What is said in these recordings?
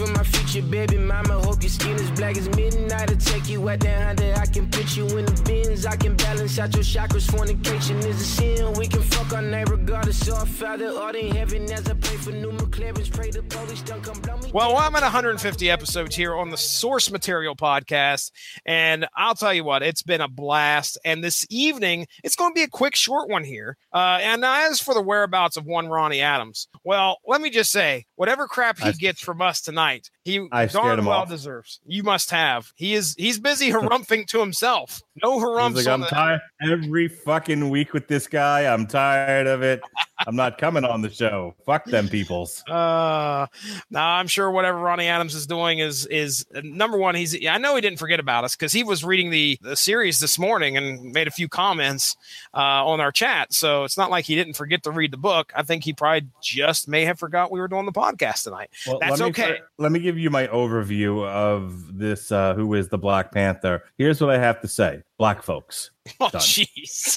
for my future baby mama. Hope your skin is black as midnight. I'll take you out there under. I can put you in the bins. I can balance out your chakras. Fornication is a sin. We can fuck our neighbor, regardless of our father art in heaven. As I pray for new McLarens, pray the police don't come blow me. Well, I'm at 150 episodes here on the Source Material podcast, and I'll tell you what, it's been a blast. And this evening, it's going to be a quick, short one here. Uh, and as for the whereabouts of one Ronnie Adams, well, let me just say, whatever crap he gets from us tonight, night he I scared darn him well off. deserves. You must have. He is he's busy harumphing to himself. No harumphs He's like, on I'm the- tired every fucking week with this guy. I'm tired of it. I'm not coming on the show. Fuck them peoples. Uh, no, I'm sure whatever Ronnie Adams is doing is is uh, number one. He's I know he didn't forget about us because he was reading the the series this morning and made a few comments uh, on our chat. So it's not like he didn't forget to read the book. I think he probably just may have forgot we were doing the podcast tonight. Well, That's let me okay. fir- let me give you my overview of this. Uh, who is the Black Panther? Here's what I have to say: Black folks. Oh, jeez.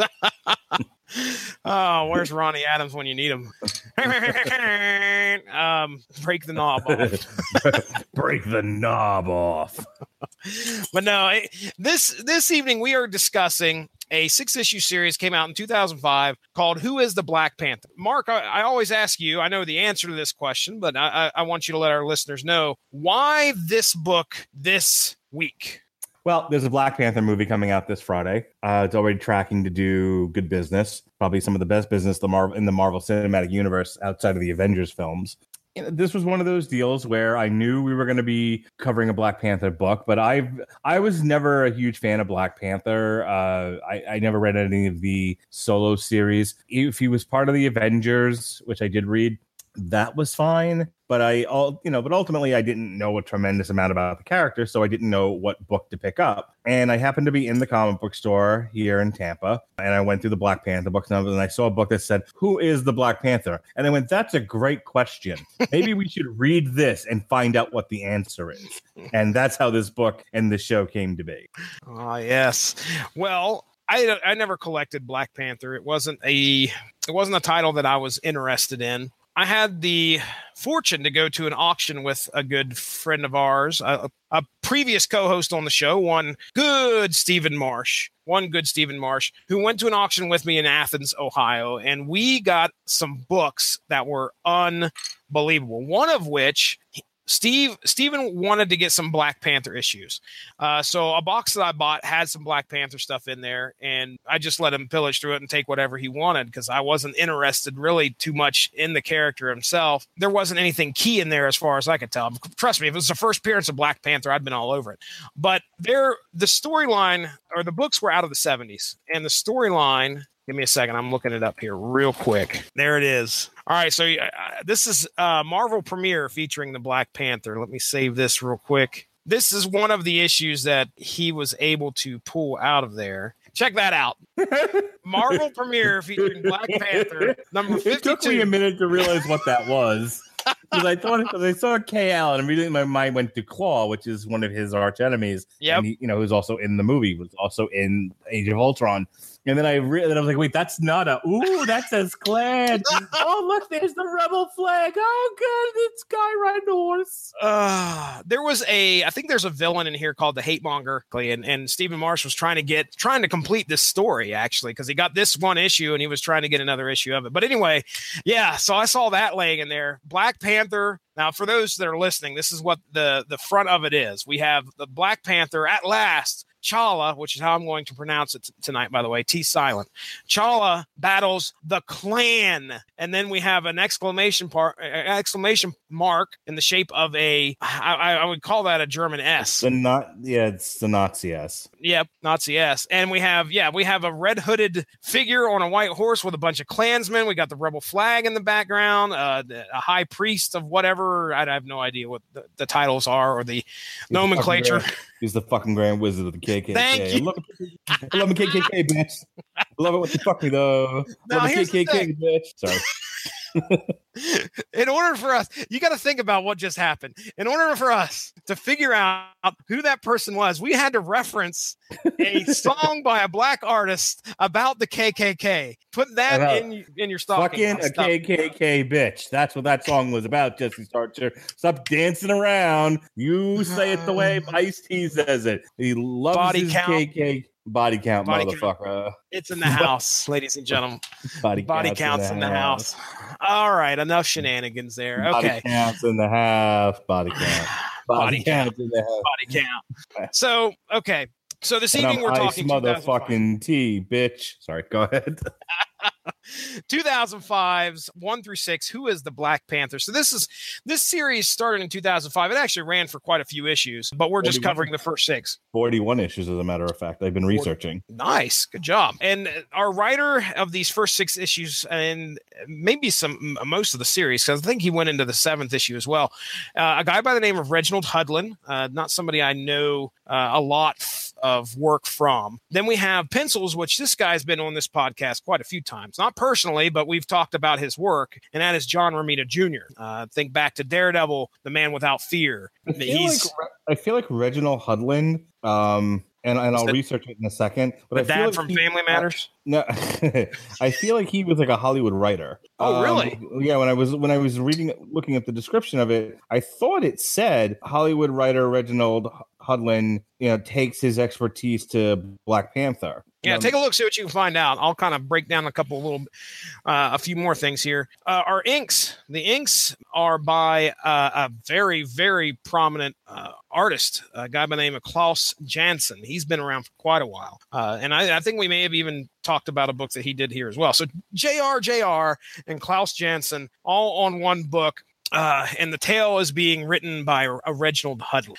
oh, where's Ronnie Adams when you need him? um, break the knob off. Break the knob off. but no, it, this this evening we are discussing a six issue series came out in 2005 called "Who Is the Black Panther?" Mark, I, I always ask you. I know the answer to this question, but I, I, I want you to let our listeners know why this book this week. Well, there's a Black Panther movie coming out this Friday. Uh, it's already tracking to do good business, probably some of the best business the Marvel in the Marvel Cinematic Universe outside of the Avengers films. This was one of those deals where I knew we were going to be covering a Black Panther book, but I I was never a huge fan of Black Panther. Uh, I, I never read any of the solo series. If he was part of the Avengers, which I did read, that was fine but i all you know but ultimately i didn't know a tremendous amount about the character so i didn't know what book to pick up and i happened to be in the comic book store here in tampa and i went through the black panther books and I saw a book that said who is the black panther and i went that's a great question maybe we should read this and find out what the answer is and that's how this book and the show came to be Ah, yes. Well, I I never collected Black Panther. It wasn't a it wasn't a title that I was interested in. I had the fortune to go to an auction with a good friend of ours, a, a previous co-host on the show, one good Stephen Marsh, one good Stephen Marsh, who went to an auction with me in Athens, Ohio, and we got some books that were unbelievable. One of which Steve Steven wanted to get some Black Panther issues. Uh, so a box that I bought had some Black Panther stuff in there, and I just let him pillage through it and take whatever he wanted because I wasn't interested really too much in the character himself. There wasn't anything key in there as far as I could tell. Trust me, if it was the first appearance of Black Panther, I'd been all over it. But there, the storyline or the books were out of the '70s, and the storyline. Give me a second. I'm looking it up here real quick. There it is. All right. So uh, this is uh, Marvel premiere featuring the Black Panther. Let me save this real quick. This is one of the issues that he was able to pull out of there. Check that out. Marvel premiere featuring Black Panther number it took me a minute to realize what that was because I thought because I saw KL and immediately my mind went to Klaw, which is one of his arch enemies. He, you know, who's also in the movie, was also in Age of Ultron. And then I re- then I was like, wait, that's not a ooh, that says Clan. oh, look, there's the rebel flag. Oh, good, it's Guy riding a horse. Uh, there was a, I think there's a villain in here called the Hate Monger, and and Stephen Marsh was trying to get, trying to complete this story actually because he got this one issue and he was trying to get another issue of it. But anyway, yeah, so I saw that laying in there. Black Panther. Now, for those that are listening, this is what the the front of it is. We have the Black Panther at last. Chala, which is how I'm going to pronounce it t- tonight, by the way, T silent. Chala battles the clan, and then we have an exclamation part, exclamation mark in the shape of a. I, I would call that a German S. The not yeah, it's the Nazi S. Yep, Nazi S. And we have, yeah, we have a red hooded figure on a white horse with a bunch of clansmen. We got the rebel flag in the background, uh, the- a high priest of whatever. I have no idea what the, the titles are or the nomenclature. He's the fucking grand wizard of the KKK. Thank you. I love, I love a KKK, bitch. I love it when they fuck me though. Now, love a KKK, bitch. Sorry. in order for us, you got to think about what just happened. In order for us to figure out who that person was, we had to reference a song by a black artist about the KKK. Put that About in in your stocking. Fucking a KKK bitch. That's what that song was about, Jesse Starcher. Stop dancing around. You say it the mm-hmm. way Ice T says it. He loves Body his count. KK body count, Body count. motherfucker. It's in the house, ladies and gentlemen. Body, Body counts in the house. All right, enough shenanigans there. Okay. Body counts in the house. Body count. Body count. counts in the house. Body count. So, okay. So this evening we're talking 2005. motherfucking T, bitch. Sorry, go ahead. 2005's one through six. Who is the Black Panther? So this is this series started in 2005. It actually ran for quite a few issues, but we're just covering the first six. 41 issues, as a matter of fact. I've been researching. Nice, good job. And our writer of these first six issues, and maybe some most of the series, because I think he went into the seventh issue as well. Uh, a guy by the name of Reginald Hudlin, uh, not somebody I know uh, a lot of work from. Then we have Pencils, which this guy's been on this podcast quite a few times, not personally, but we've talked about his work, and that is John Romita Jr. Uh, think back to Daredevil, The Man Without Fear. I feel, He's like, I feel like Reginald Hudlin, um, and, and I'll that- research it in a second. But the I feel dad like from he- Family Matters. No, I feel like he was like a Hollywood writer. Oh, Um, really? yeah. When I was when I was reading, looking at the description of it, I thought it said Hollywood writer Reginald Hudlin, you know, takes his expertise to Black Panther. Yeah, Um, take a look, see what you can find out. I'll kind of break down a couple little, uh, a few more things here. Uh, our inks, the inks are by uh, a very, very prominent uh, artist, a guy by the name of Klaus Janson. He's been around for quite a while, uh, and I, I think we may have even talked about a book that he did here as well. So J.R. J.R. and Klaus Janson all on one book. Uh, and the tale is being written by a Reginald Hudlin.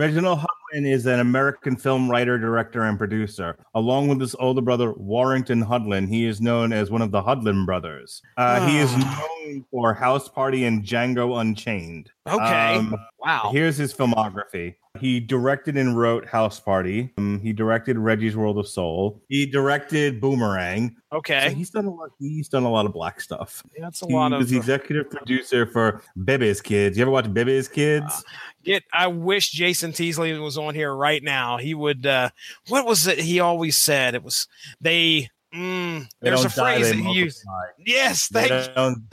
Reginald Hudlin is an American film writer, director, and producer. Along with his older brother, Warrington Hudlin, he is known as one of the Hudlin brothers. Uh, he is known for House Party and Django Unchained. Okay, Um, wow. Here's his filmography. He directed and wrote House Party. Um, he directed Reggie's World of Soul. He directed Boomerang. So Okay, he's done a lot. He's done a lot of black stuff. Yeah, that's a He lot was of. the executive producer for Bebe's Kids. You ever watch Bebe's Kids? I wish Jason Teasley was on here right now. He would. Uh, what was it? He always said it was they. Mm, there's a die, phrase that he used. Yes, They thank you. don't,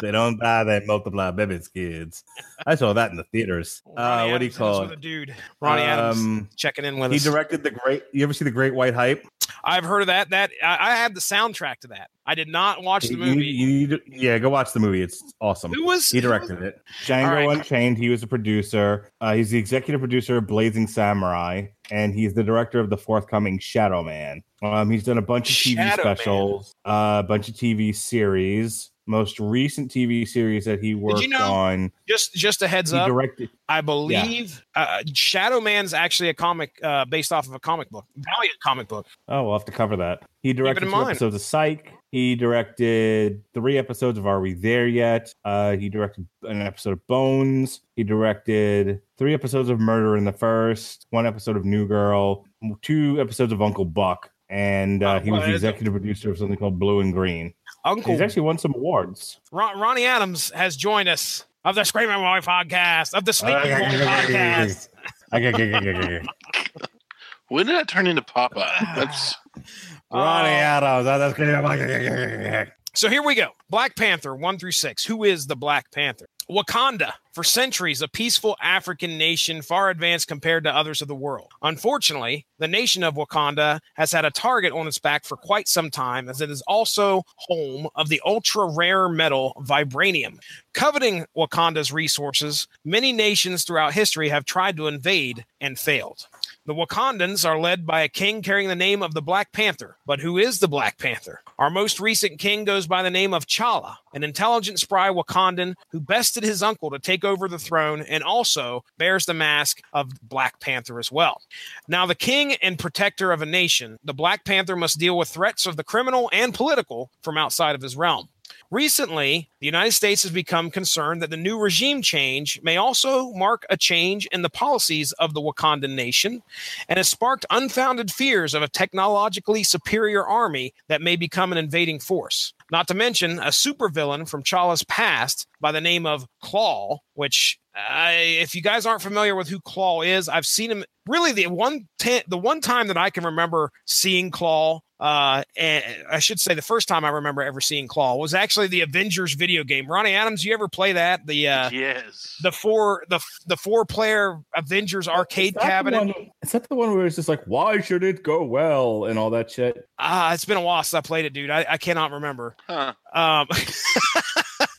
they don't die, they multiply. Bebe's Kids. I saw that in the theaters. Uh, what do you call it? dude. Ronnie Adams Um, checking in with He us. directed the great. You ever see the Great White Hype? I've heard of that. That I, I had the soundtrack to that. I did not watch the movie. you need to- yeah, go watch the movie. It's awesome. Who was He directed it. Django right. Unchained. He was a producer. Uh, he's the executive producer of Blazing Samurai, and he's the director of the forthcoming Shadow Man. Um, he's done a bunch of TV Shadow specials, uh, a bunch of TV series. Most recent TV series that he worked know- on, Just just a heads he up. directed. I believe uh, Shadow Man's actually a comic uh, based off of a comic book, Valiant comic book. Oh, we'll have to cover that. He directed two mind. episodes of Psych. He directed three episodes of Are We There Yet? Uh, he directed an episode of Bones. He directed three episodes of Murder in the First, one episode of New Girl, two episodes of Uncle Buck, and uh, Oh, he was the executive producer of something called Blue and Green. Uncle He's actually won some awards. Ron- Ronnie Adams has joined us of the Screaming Boy podcast, of the Sleeping Boy podcast. Ronnie When did that turn into Papa? That's Adams. That's So here we go. Black Panther, one through six. Who is the Black Panther? Wakanda, for centuries, a peaceful African nation far advanced compared to others of the world. Unfortunately, the nation of Wakanda has had a target on its back for quite some time, as it is also home of the ultra rare metal vibranium. Coveting Wakanda's resources, many nations throughout history have tried to invade and failed. The Wakandans are led by a king carrying the name of the Black Panther. But who is the Black Panther? Our most recent king goes by the name of Chala, an intelligent, spry Wakandan who bested his uncle to take over the throne and also bears the mask of Black Panther as well. Now, the king and protector of a nation, the Black Panther must deal with threats of the criminal and political from outside of his realm. Recently, the United States has become concerned that the new regime change may also mark a change in the policies of the Wakandan nation and has sparked unfounded fears of a technologically superior army that may become an invading force. Not to mention a supervillain from Chala's past by the name of Klaw, which uh, if you guys aren't familiar with who Klaw is, I've seen him really the one t- the one time that I can remember seeing Klaw uh, and I should say the first time I remember ever seeing Klaw was actually the Avengers video game. Ronnie Adams, you ever play that? The uh, yes, the four the the four player Avengers arcade Is cabinet. one- Is that the one where it's just like, why should it go well and all that shit? Ah, it's been a while since I played it, dude. I, I cannot remember. huh. Um,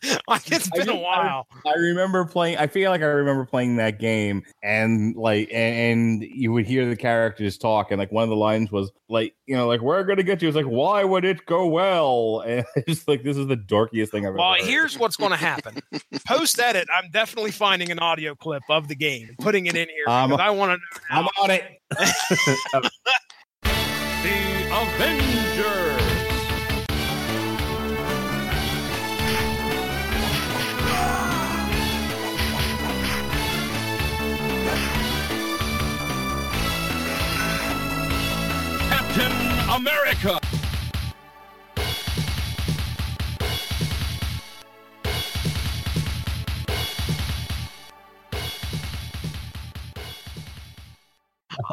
like it's I been a while. I remember playing. I feel like I remember playing that game, and like, and, and you would hear the characters talk, and like one of the lines was like, you know, like we're gonna get you. It's like, why would it go well? And it's like this is the dorkiest thing I've Well, ever. heard. here's what's going to happen. Post edit, I'm definitely finding an audio clip of the game, and putting it in here Um, because I want to. I'm on it. The Avengers. America.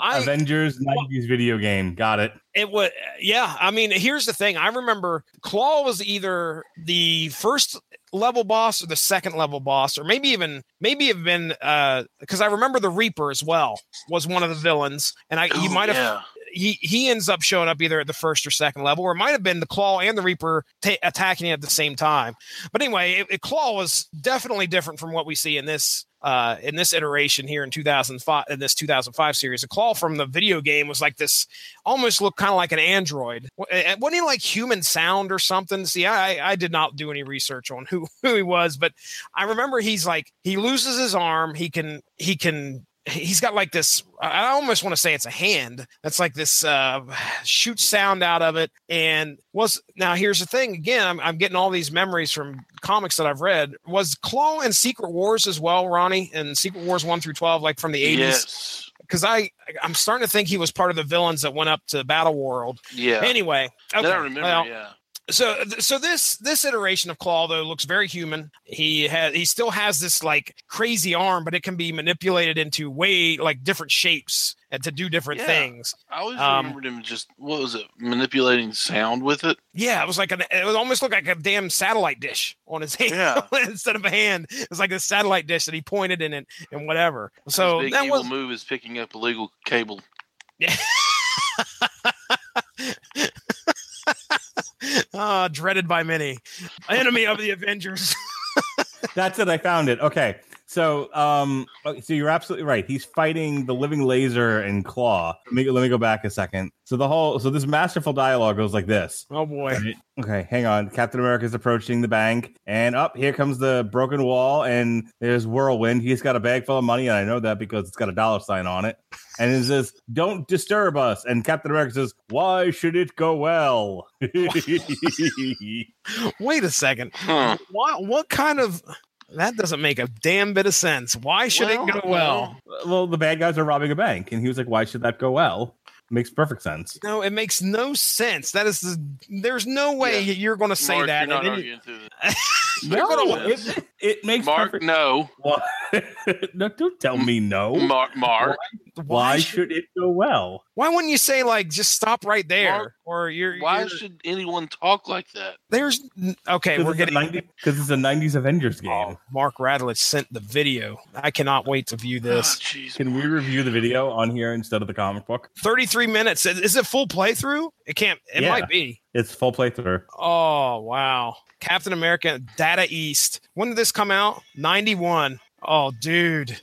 I, Avengers '90s video game. Got it. It was, yeah. I mean, here's the thing. I remember Klaw was either the first level boss or the second level boss, or maybe even maybe have been uh because I remember the Reaper as well was one of the villains, and I he Ooh, might have yeah. He he ends up showing up either at the first or second level, or it might have been the Klaw and the Reaper ta attacking it at the same time. But anyway, it, it- Klaw was definitely different from what we see in this uh in this iteration here in 2005 in this 2005 series. The Klaw from the video game was like this, almost looked kind of like an android. Wa- Wasn't he like human sound or something? See, I I did not do any research on who who he was, but I remember he's like he loses his arm. He can he can he's got like this i almost want to say it's a hand that's like this uh shoots sound out of it and was now here's the thing again I'm, I'm getting all these memories from comics that i've read was klaw and secret wars as well ronnie and secret wars 1 through 12 like from the 80s Yes. because i i'm starting to think he was part of the villains that went up to battle world Yeah. anyway okay, That I remember. well, yeah. So so this this iteration of klaw though looks very human he has he still has this like crazy arm but it can be manipulated into way like different shapes and to do different Yeah. things I always Um, remembered him just what was it manipulating sound with it. yeah it was like an it was almost looked like a damn satellite dish on his hand Yeah. instead of a hand it was like a satellite dish that he pointed in it and whatever so His big that evil was move is picking up illegal cable. yeah Ah, dreaded by many enemy of the avengers That's it. I found it. Okay. So, um, so you're absolutely right. He's fighting the living laser and klaw. Let me let me go back a second. So the whole so this masterful dialogue goes like this. oh boy Right. Okay, hang on. Captain America's approaching the bank, and up here comes the broken wall, and there's Whirlwind. He's got a bag full of money, and I know that because it's got a dollar sign on it. And it says, "Don't disturb us." And Captain America says, "Why should it go well?" wait a second Huh. what what kind of that doesn't make a damn bit of sense why should Well, it go well well, the bad guys are robbing a bank, and he was like, "Why should that go well?" Makes perfect sense. no it makes no sense that is the, there's no way Yeah. you're going to say Mark, that You're not arguing through this. You're No, it, it makes Mark, perfect. no. Why- no, don't tell me no. Mark, Mark. Why should, should it go well? Why wouldn't you say like just stop right there Mark, or you're, Why you're- should anyone talk like that? there's okay we're getting because it's a '90s Avengers oh, game. Oh, Mark Radulich sent the video. I cannot wait to view Oh, this. jeez. Can we review the video on here instead of the comic book? 33 minutes. Is- Is it full playthrough? It can't. It Yeah. might be. It's full playthrough. Oh wow! Captain America Data East. When did this come out? 91. Oh, dude.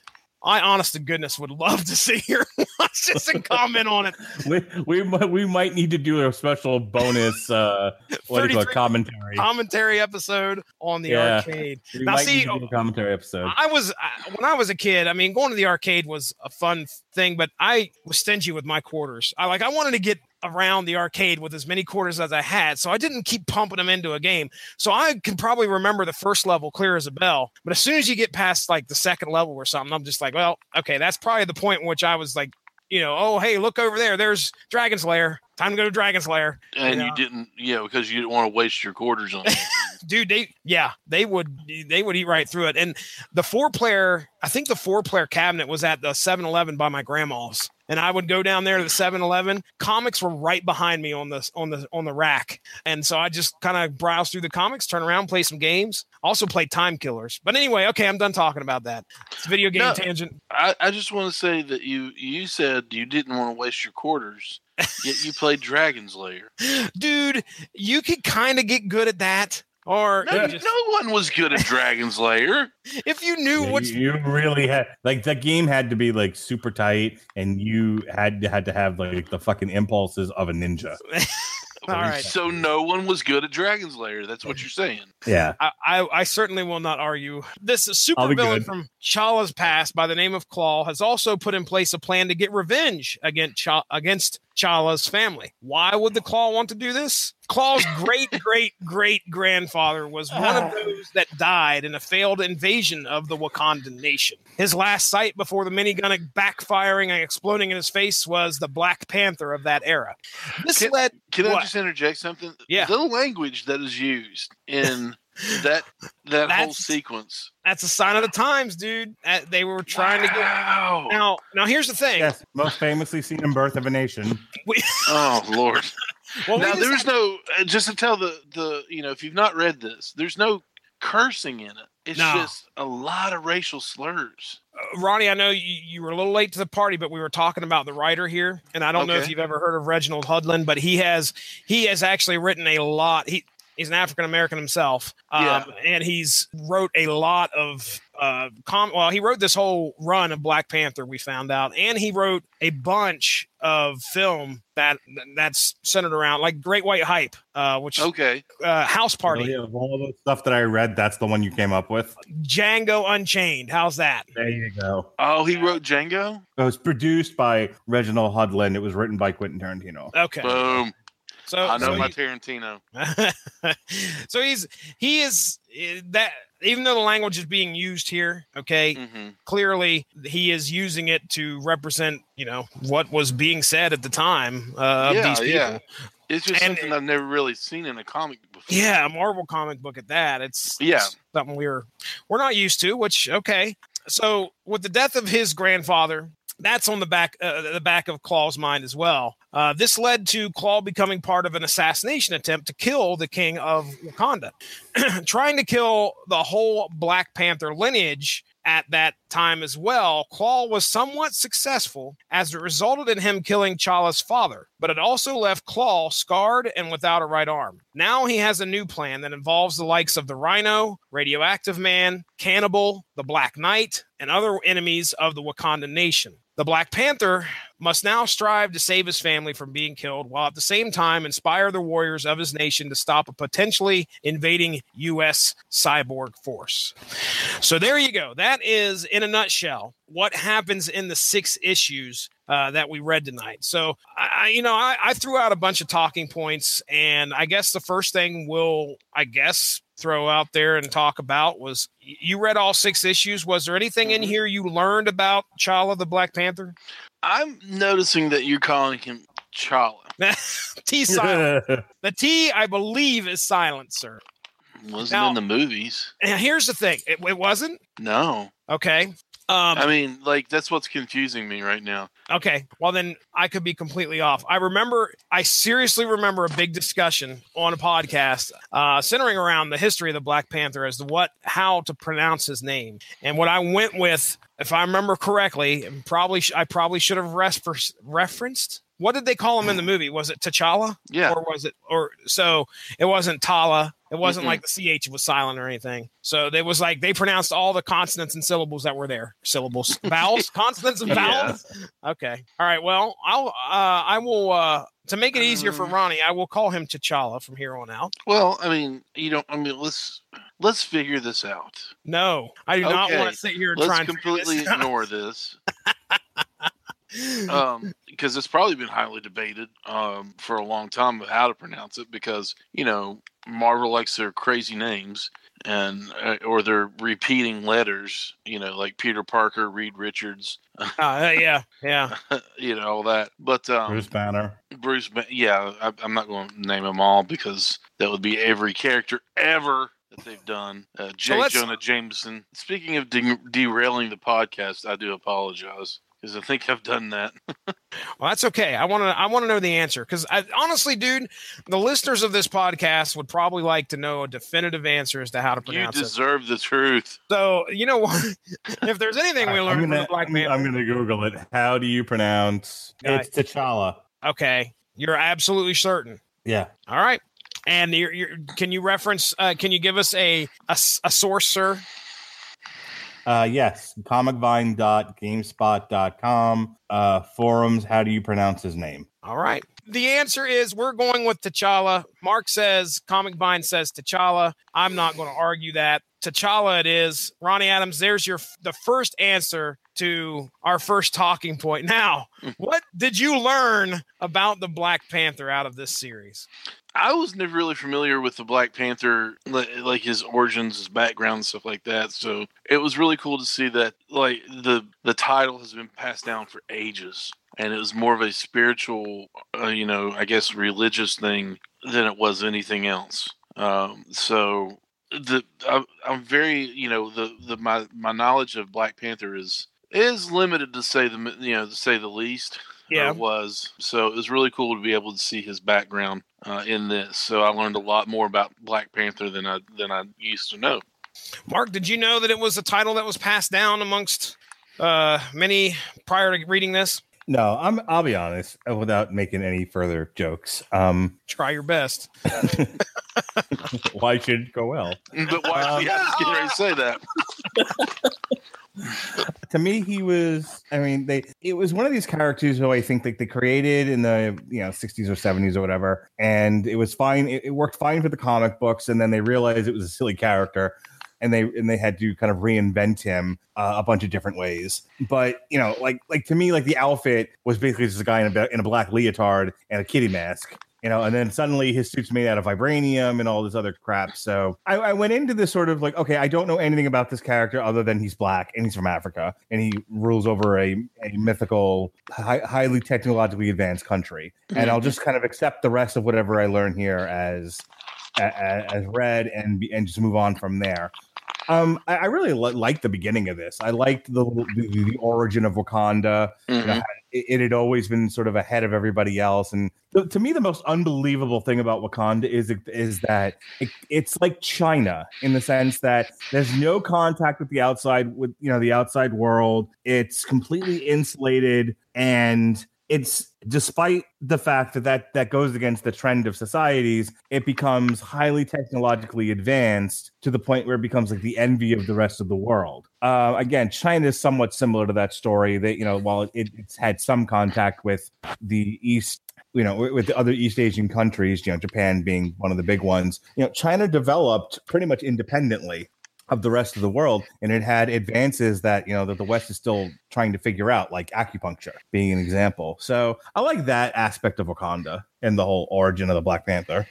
I honest to goodness would love to see your watch this and comment on it. We we might we might need to do a special bonus uh what do you call it commentary. Commentary episode on the Yeah. arcade. We now see, need to do a commentary episode. I was I- when I was a kid. I mean, going to the arcade was a fun thing, but I was stingy with my quarters. I like I wanted to get around the arcade with as many quarters as I had, so I didn't keep pumping them into a game. So I can probably remember the first level clear as a bell, but as soon as you get past like the second level or something, I'm just like, well, okay, that's probably the point in which I was like. You know, oh hey, look over there. There's Dragon's Lair. time to go to Dragon's Lair. and Yeah. you didn't, yeah, because you didn't want to waste your quarters on it. dude they yeah they would they would eat right through it and the four player i think the four player cabinet was at the 7-eleven by my grandma's and i would go down there to the 7-eleven comics were right behind me on the on the on the rack. And so i just kind of browse through the comics turn around play some games also play time killers. But anyway okay i'm done talking about that. It's a video game No. tangent. I, I just want to say that you you said you didn't want to waste your quarters, yet you played Dragon's Lair. dude you could kind of get good at that or No, you just- no one was good at Dragon's Lair. if you knew Yeah, what's you, you really had like the game had to be like super tight, and you had had to have like the fucking impulses of a ninja. all right So no one was good at Dragon's Lair. That's what you're saying. Yeah, I, I, I certainly will not argue. This super villain good. from Chala's past by the name of Klaw has also put in place a plan to get revenge against Cha- against Chala's family. Why would the Claw want to do this? Klaw's great great great grandfather was one of those that died in a failed invasion of the Wakandan nation. His last sight before the minigun backfiring and exploding in his face was the Black Panther of that era. This Can- led Can I just interject something? Yeah. The language that is used in that that whole sequence. that's a sign of the times, dude. Uh, They were trying to get now. Now here's the thing. yes, most famously seen in Birth of a Nation. We, Oh Lord. well, now there's no uh, just to tell the the you know if you've not read this, there's no cursing in it. It's No. just a lot of racial slurs. uh, Ronnie, I know you, you were a little late to the party, but we were talking about the writer here, and I don't know if you've ever heard of Reginald Hudlin, but he has he has actually written a lot. He he's an African American himself, um, Yeah. and he's wrote a lot of uh, com. Well, he wrote this whole run of Black Panther. We found out, and he wrote a bunch of film that that's centered around like Great White Hype, uh, which Okay. uh, House Party, Really, of all the stuff that I read, that's the one you came up with. Django Unchained. How's that? There you go. Oh, he wrote Django. It was produced by Reginald Hudlin. It was written by Quentin Tarantino. Okay, Boom. so I know so my he- Tarantino. so he's he is eh, that even though the language is being used here okay hmm clearly he is using it to represent you know what was being said at the time uh, of Yeah, these people yeah. It's just And- something I've never really seen in a comic before. yeah a marvel comic book at that it's Yeah. it's something we're we're not used to which okay so with the death of his grandfather that's on the back uh, the back of klaw's mind as well. Uh, this led to klaw becoming part of an assassination attempt to kill the king of wakanda trying to kill the whole black panther lineage at that time as well, Klaw was somewhat successful as it resulted in him killing Chala's father, but it also left Klaw scarred and without a right arm. Now he has a new plan that involves the likes of the Rhino, Radioactive Man, Cannibal, the Black Knight, and other enemies of the Wakanda nation. The Black Panther must now strive to save his family from being killed while at the same time inspire the warriors of his nation to stop a potentially invading U.S. cyborg force. So there you go. That is, in a nutshell, what happens in the six issues uh, that we read tonight. So, I, you know, I, I threw out a bunch of talking points, and I guess the first thing we'll, I guess, throw out there and talk about was you read all six issues. Was there anything in Mhm. here you learned about Chala the Black Panther? I'm noticing that you're calling him Chala. T silent. the T, I believe, is silent, sir. Wasn't Now- in the movies. And here's the thing: it, it wasn't No. okay. Um, I mean, like that's what's confusing me right now. Okay. Well, then I could be completely off. I remember, I seriously remember a big discussion on a podcast uh, centering around the history of the Black Panther as to what, how to pronounce his name. And what I went with, if I remember correctly, and probably, sh- I probably should have res- referenced. What did they call him in the movie? Was it T'Challa? Yeah. Or was it, or so it wasn't Tala. It wasn't Mm-mm. like the CH was silent or anything. So they was like, they pronounced all the consonants and syllables that were there. Syllables, vowels, consonants and Yeah. vowels. Okay. All right. Well, I'll uh I will uh to make it easier for Um, Ronnie, I will call him T'Challa from here on out. Well, I mean, you don't. I mean, let's let's figure this out. No, I do not want to sit here and Let's try and completely this ignore this. um, because it's probably been highly debated um, for a long time of how to pronounce it. Because you know, Marvel likes their crazy names and uh, or they're repeating letters. You know, like Peter Parker, Reed Richards. Uh, yeah, yeah. you know all that. But um, Bruce Banner. Bruce, Ba- yeah, I, I'm not going to name them all because that would be every character ever that they've done. Uh, J. let's- Jonah Jameson. Speaking of de- derailing the podcast, I do apologize because I think I've done that. Well, that's okay. I want to. I want to know the answer because I honestly, dude, the listeners of this podcast would probably like to know a definitive answer as to how to pronounce it. You deserve the truth. So you know what? if there's anything we I'm learned gonna, the Black I'm, Panther, I'm gonna Google it. How do you pronounce? Guy. It's T'Challa. okay, you're absolutely certain. Yeah. All right. And you're, you're, can you reference? Uh, can you give us a source, sir? Uh, yes. Comicvine.gamespot.com. Uh, forums. How do you pronounce his name? All right. The answer is we're going with T'Challa. Mark says Comic Vine says T'Challa. I'm not going to argue that. T'Challa it is. Ronnie Adams, there's your the first answer to our first talking point. Now, what did you learn about the Black Panther out of this series? I was never really familiar with the Black Panther, like his origins, his background, stuff like that. So it was really cool to see that, like the the title has been passed down for ages, and it was more of a spiritual, uh, you know, I guess religious thing than it was anything else. Um, so the I, I'm very, you know, the the my my knowledge of Black Panther is is limited to say the you know to say the least. Yeah. it was. So it was really cool to be able to see his background uh, in this. So I learned a lot more about Black Panther than I than I used to know. Mark, did you know that it was a title that was passed down amongst uh, many prior to reading this? No, I'm. I'll be honest, uh, without making any further jokes. Um, Try your best. why should it go well? But why? Um, yeah, I getting ready to say that. to me he was i mean they it was one of these characters who i think like they created in the you know 60s or 70s or whatever and it was fine it, it worked fine for the comic books and then they realized it was a silly character and they and they had to kind of reinvent him uh, a bunch of different ways but you know like like to me like the outfit was basically just a guy in a, in a black leotard and a kitty mask you know, and then suddenly his suit's made out of vibranium and all this other crap. So I, I went into this sort of like, okay, I don't know anything about this character other than he's black and he's from Africa and he rules over a, a mythical, hi- highly technologically advanced country. And I'll mm-hmm. just kind of accept the rest of whatever I learn here as as, as read and and just move on from there. Um, I, I really li- liked the beginning of this. I liked the the, the origin of Wakanda Mhm. it, it had always been sort of ahead of everybody else. And th- to me, the most unbelievable thing about Wakanda is is that it, it's like China in the sense that there's no contact with the outside with you know the outside world. It's completely insulated and it's despite the fact that, that that goes against the trend of societies it becomes highly technologically advanced to the point where it becomes like the envy of the rest of the world. Uh, again china is somewhat similar to that story. That you know while it, it's had some contact with the east you know with- the other east asian countries you know japan being one of the big ones you know china developed pretty much independently of the rest of the world and it had advances that you know that the west is still trying to figure out like acupuncture being an example so i like that aspect of wakanda and the whole origin of the black panther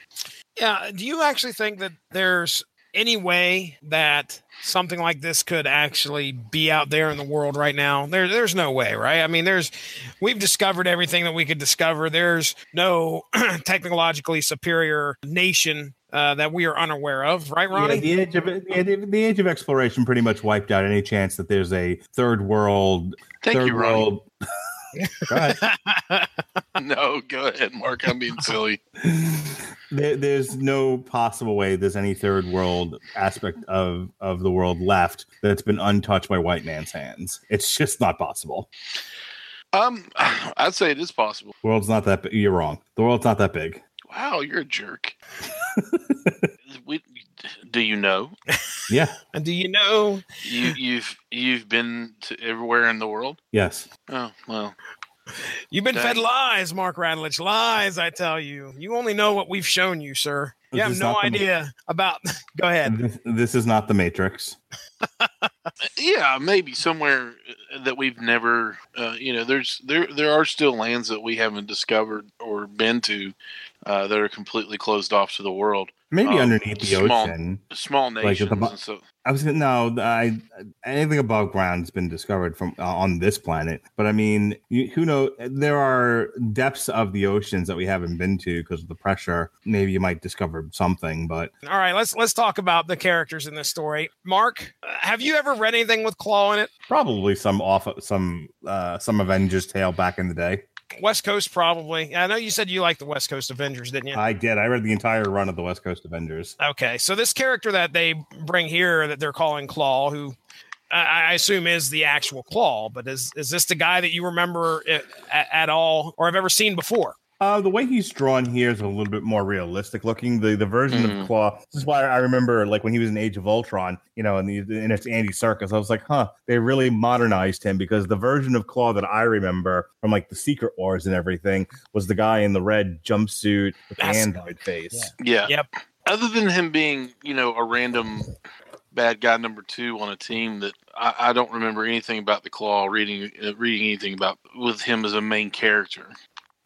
Yeah. Do you actually think that there's any way that something like this could actually be out there in the world right now? There, there's no way, right? I mean, there's we've discovered everything that we could discover. There's no technologically superior nation uh, that we are unaware of, right, Yeah, Ronnie? the age of yeah, the, the age of exploration pretty much wiped out any chance that there's a third world Thank third you, Ronnie. world Go ahead. No, go ahead, Mark. I'm being silly. there, there's no possible way there's any third world aspect of of the world left that's been untouched by white man's hands. It's just not possible. Um, I'd say it is possible. The world's not that. Big. You're wrong. The world's not that big. Wow, you're a jerk. we, do you know Yeah. and do you know? you you've you've been to everywhere in the world? Yes. Oh well, You've been fed lies, Mark Radulich. Lies, I tell you. You only know what we've shown you, sir. You This have no not the- idea about. Go ahead. This, this is not the Matrix. yeah, maybe somewhere uh, that we've never, uh, you know, there's there there are still lands that we haven't discovered or been to uh, that are completely closed off to the world. Maybe Um, underneath the small- ocean. small Like nations the bo- and so. I was no, I anything above ground's been discovered from uh, on this planet. But I mean, you, who know? There are depths of the oceans that we haven't been to because of the pressure. Maybe you might discover something, but All right, let's let's talk about the characters in this story. Mark, have you ever read anything with Klaw in it? probably some off some uh some Avengers tale back in the day. West Coast, probably. I know you said you liked the West Coast Avengers, didn't you? I did. I read the entire run of the West Coast Avengers. Okay, so this character that they bring here that they're calling Klaw, who I, I assume is the actual Klaw, but is is this the guy that you remember at, at all or have ever seen before? Uh, the way he's drawn here is a little bit more realistic looking. The the version Mhm. of Klaw. This is why I remember, like when he was in Age of Ultron, you know, and the and it's Andy Serkis. I was like, huh, they really modernized him because the version of Klaw that I remember from like the Secret Wars and everything was the guy in the red jumpsuit with the That's- android face. Yeah. Yeah. Yep. Other than him being, you know, a random bad guy number two on a team that I, I don't remember anything about the Klaw. Reading uh, reading anything about with him as a main character.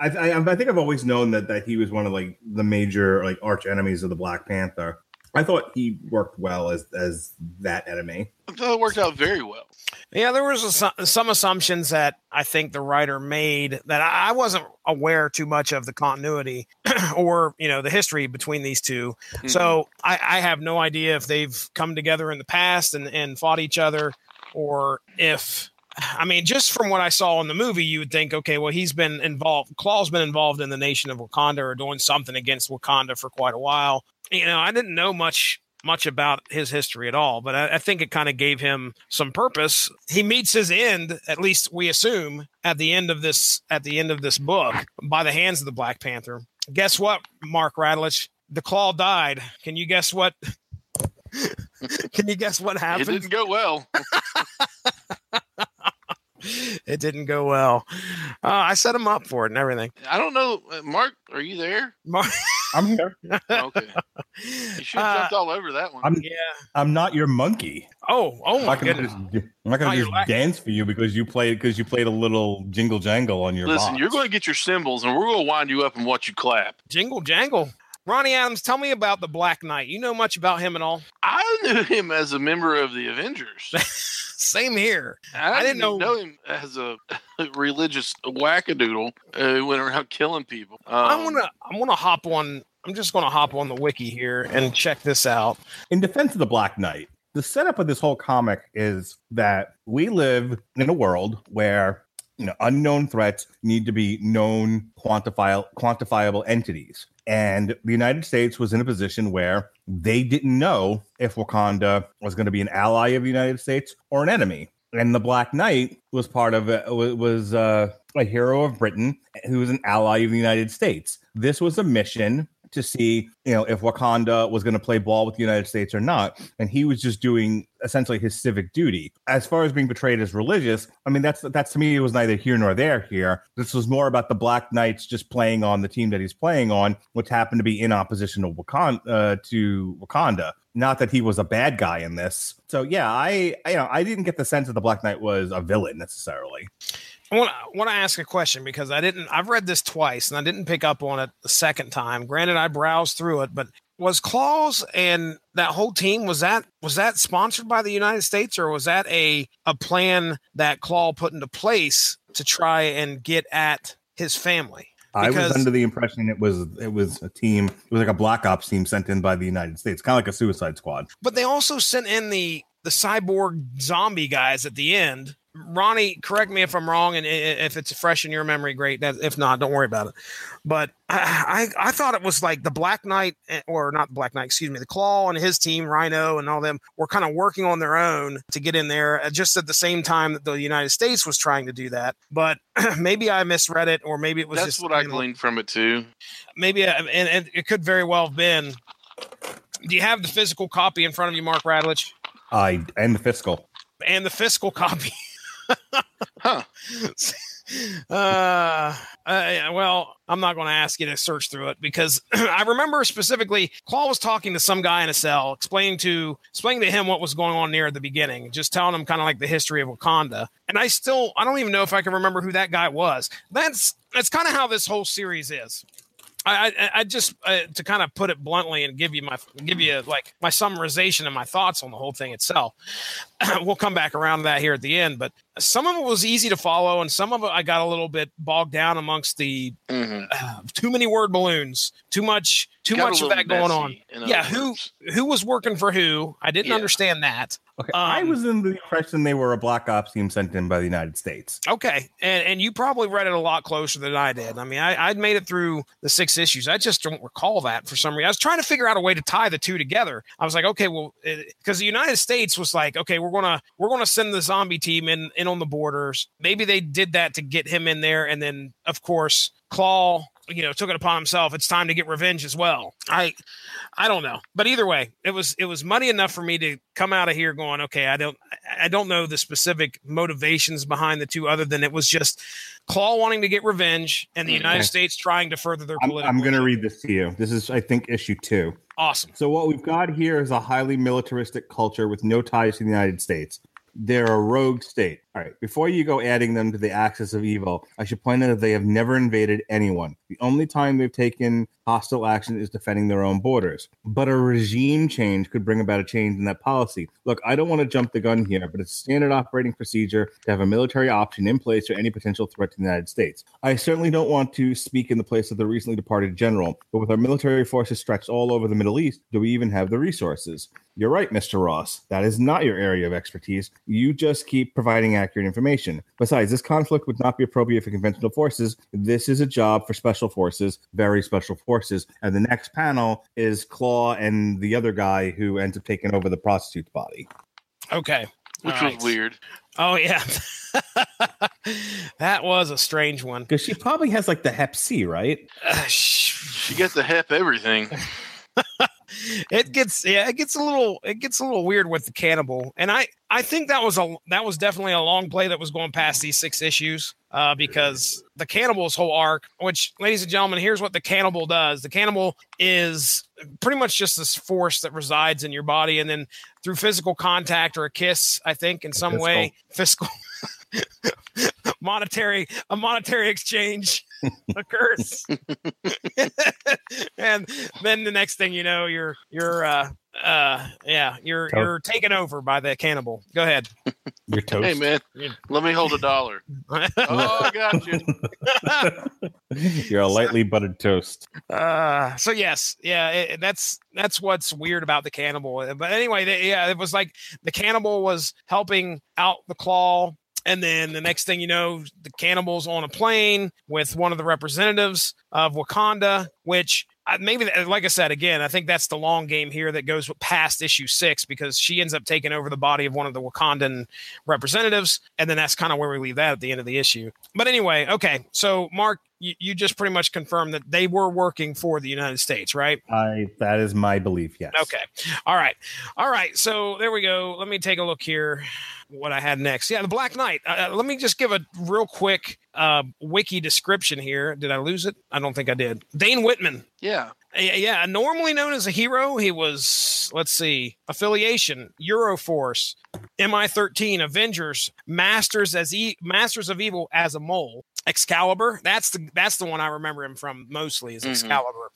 I, I I think I've always known that that he was one of like the major like arch enemies of the Black Panther. I thought he worked well as as that enemy. I thought it worked out very well. Yeah, there was a, some assumptions that I think the writer made that I I wasn't aware too much of the continuity or you know the history between these two. Mm-hmm. So I, I have no idea if they've come together in the past and, and fought each other, or if I mean, just from what I saw in the movie, you would think, okay, well, he's been involved. Klaw's been involved in the nation of Wakanda or doing something against Wakanda for quite a while. You know, I didn't know much much about his history at all, but I, I think it kind of gave him some purpose. He meets his end, at least we assume, at the end of this at the end of this book by the hands of the Black Panther. Guess what, Mark Radulich? The klaw died. Can you guess what? Can you guess what happened? It didn't go well. it didn't go well. Uh, I set him up for it and everything. I don't know, uh, Mark. Are you there? Mark, I'm here. Okay, you should have Uh, jumped all over that one. I'm yeah. I'm not your monkey. Oh, oh I'm my not gonna goodness. just, I'm not gonna Oh, just lacking. dance for you because you played because you played a little jingle jangle on your. Listen, box. you're going to get your cymbals, and we're going to wind you up and watch you clap. Jingle jangle. Ronnie Adams, tell me about the Black Knight. You know much about him at all? I knew him as a member of the Avengers. Same here. I, didn't didn't know- know him as a religious wackadoodle uh, who went around killing people. I Um, want to. I want to hop on. I'm just going to hop on the wiki here and check this out. in defense of the Black Knight, the setup of this whole comic is that we live in a world where you know unknown threats need to be known quantifiable quantifiable entities. And the United States was in a position where they didn't know if Wakanda was going to be an ally of the United States or an enemy. And the Black Knight was part of it, was uh, a hero of Britain who was an ally of the United States. This was a mission to see, you know, if Wakanda was going to play ball with the United States or not, and he was just doing essentially his civic duty. As far as being portrayed as religious, I mean, that's that's to me it was neither here nor there. Here, this was more about the Black Knights just playing on the team that he's playing on, which happened to be in opposition to Wakanda. Uh, to Wakanda. Not that he was a bad guy in this. So yeah, I, I you know I didn't get the sense that the Black Knight was a villain necessarily. I want to want to ask a question because I didn't. I've read this twice and I didn't pick up on it the second time. Granted, I browsed through it, but was Claus and that whole team was that was that sponsored by the United States or was that a a plan that Klaw put into place to try and get at his family? I was under the impression it was it was a team. It was like a black ops team sent in by the United States, kind of like a Suicide Squad. But they also sent in the the cyborg zombie guys at the end. Ronnie, correct me if I'm wrong, and i- i- if it's fresh in your memory, great. If not, don't worry about it. But I, I, I thought it was like the Black Knight, eh, or not the Black Knight, excuse me, the Klaw and his team, Rhino and all them, were kind of working on their own to get in there, uh, just at the same time that the United States was trying to do that. But maybe I misread it, or maybe it was That's just what I you know, gleaned from it too. maybe, uh, and, and it could very well have been. Do you have the physical copy in front of you, Mark Radulich? I and the fiscal. and the fiscal copy. Huh. uh, well, I'm not going to ask you to search through it because I remember specifically Klaw was talking to some guy in a cell, explaining to explaining to him what was going on near the beginning, just telling him kind of like the history of Wakanda. And I still, I don't even know if I can remember who that guy was. That's that's kind of how this whole series is. I, I, I just uh, to kind of put it bluntly and give you my give you like my summarization and my thoughts on the whole thing itself. we'll come back around to that here at the end, but some of it was easy to follow, and some of it I got a little bit bogged down amongst the Mhm. uh, too many word balloons, too much, too Got much of that going on. messy, Yeah, other who who was working for who? I didn't Yeah. understand that. Okay, I Um, was in the impression they were a black ops team sent in by the United States. Okay, and and you probably read it a lot closer than I did. I mean, I, I'd made it through the six issues. I just don't recall that for some reason. I was trying to figure out a way to tie the two together. I was like, okay, well, because the United States was like, okay, we're gonna we're gonna send the zombie team in in on the borders. Maybe they did that to get him in there, and then of course Klaw, you know, took it upon himself. It's time to get revenge as well. I I don't know, but either way, it was it was money enough for me to come out of here going, okay, I don't I don't know the specific motivations behind the two, other than it was just Klaw wanting to get revenge and the. United Okay. States trying to further their I'm, political. I'm going to read this to you. This is, I think, issue two. Awesome. So what we've got here is a highly militaristic culture with no ties to the United States. They're a rogue state. All right. Before you go adding them to the axis of evil, I should point out that they have never invaded anyone. The only time they've taken hostile action is defending their own borders. But a regime change could bring about a change in that policy. Look, I don't want to jump the gun here, but it's standard operating procedure to have a military option in place for any potential threat to the United States. I certainly don't want to speak in the place of the recently departed general, but with our military forces stretched all over the Middle East, do we even have the resources? You're right, Mr. Ross. That is not your area of expertise. You just keep providing accurate information. Besides, this conflict would not be appropriate for conventional forces. This is a job for special forces, very special forces. And the next panel is Klaw and the other guy who ends up taking over the prostitute's body. Okay. which All was right. weird. Oh yeah, that was a strange one. Because she probably has like the Hep C, right? Uh, sh- She got the hep everything. it gets yeah it gets a little it gets a little weird with the cannibal and i i think that was a that was definitely a long play that was going past these six issues uh because the cannibal's whole arc which ladies and gentlemen here's what the cannibal does. The cannibal is pretty much just this force that resides in your body and then through physical contact or a kiss i think in some way fiscal monetary a monetary exchange occurs and then the next thing you know you're you're uh uh yeah you're Toast. you're taken over by the cannibal go ahead Your toast. Hey man, let me hold a dollar. Oh, I got you. You're a lightly buttered toast. uh so yes yeah it, that's that's what's weird about the cannibal but anyway they, yeah it was like the cannibal was helping out the klaw and then the next thing you know the cannibals on a plane with one of the representatives of wakanda which uh, maybe like i said again i think that's the long game here that goes past issue six because she ends up taking over the body of one of the wakandan representatives. And then that's kind of where we leave that at the end of the issue. But anyway okay. So mark you, you just pretty much confirmed that they were working for the united states right I that is my belief. Yes. Okay. All right. All right. So there we go. Let me take a look here. What I had next. Yeah, the Black Knight. Uh, let me just give a real quick uh, wiki description here. Did I lose it? I don't think I did. Dane Whitman. Yeah. Yeah, yeah, normally known as a hero, he was, let's see, affiliation, Euroforce, MI13, Avengers, Masters as e- Masters of Evil as a mole, Excalibur. That's the that's the one I remember him from mostly is Mhm. Excalibur.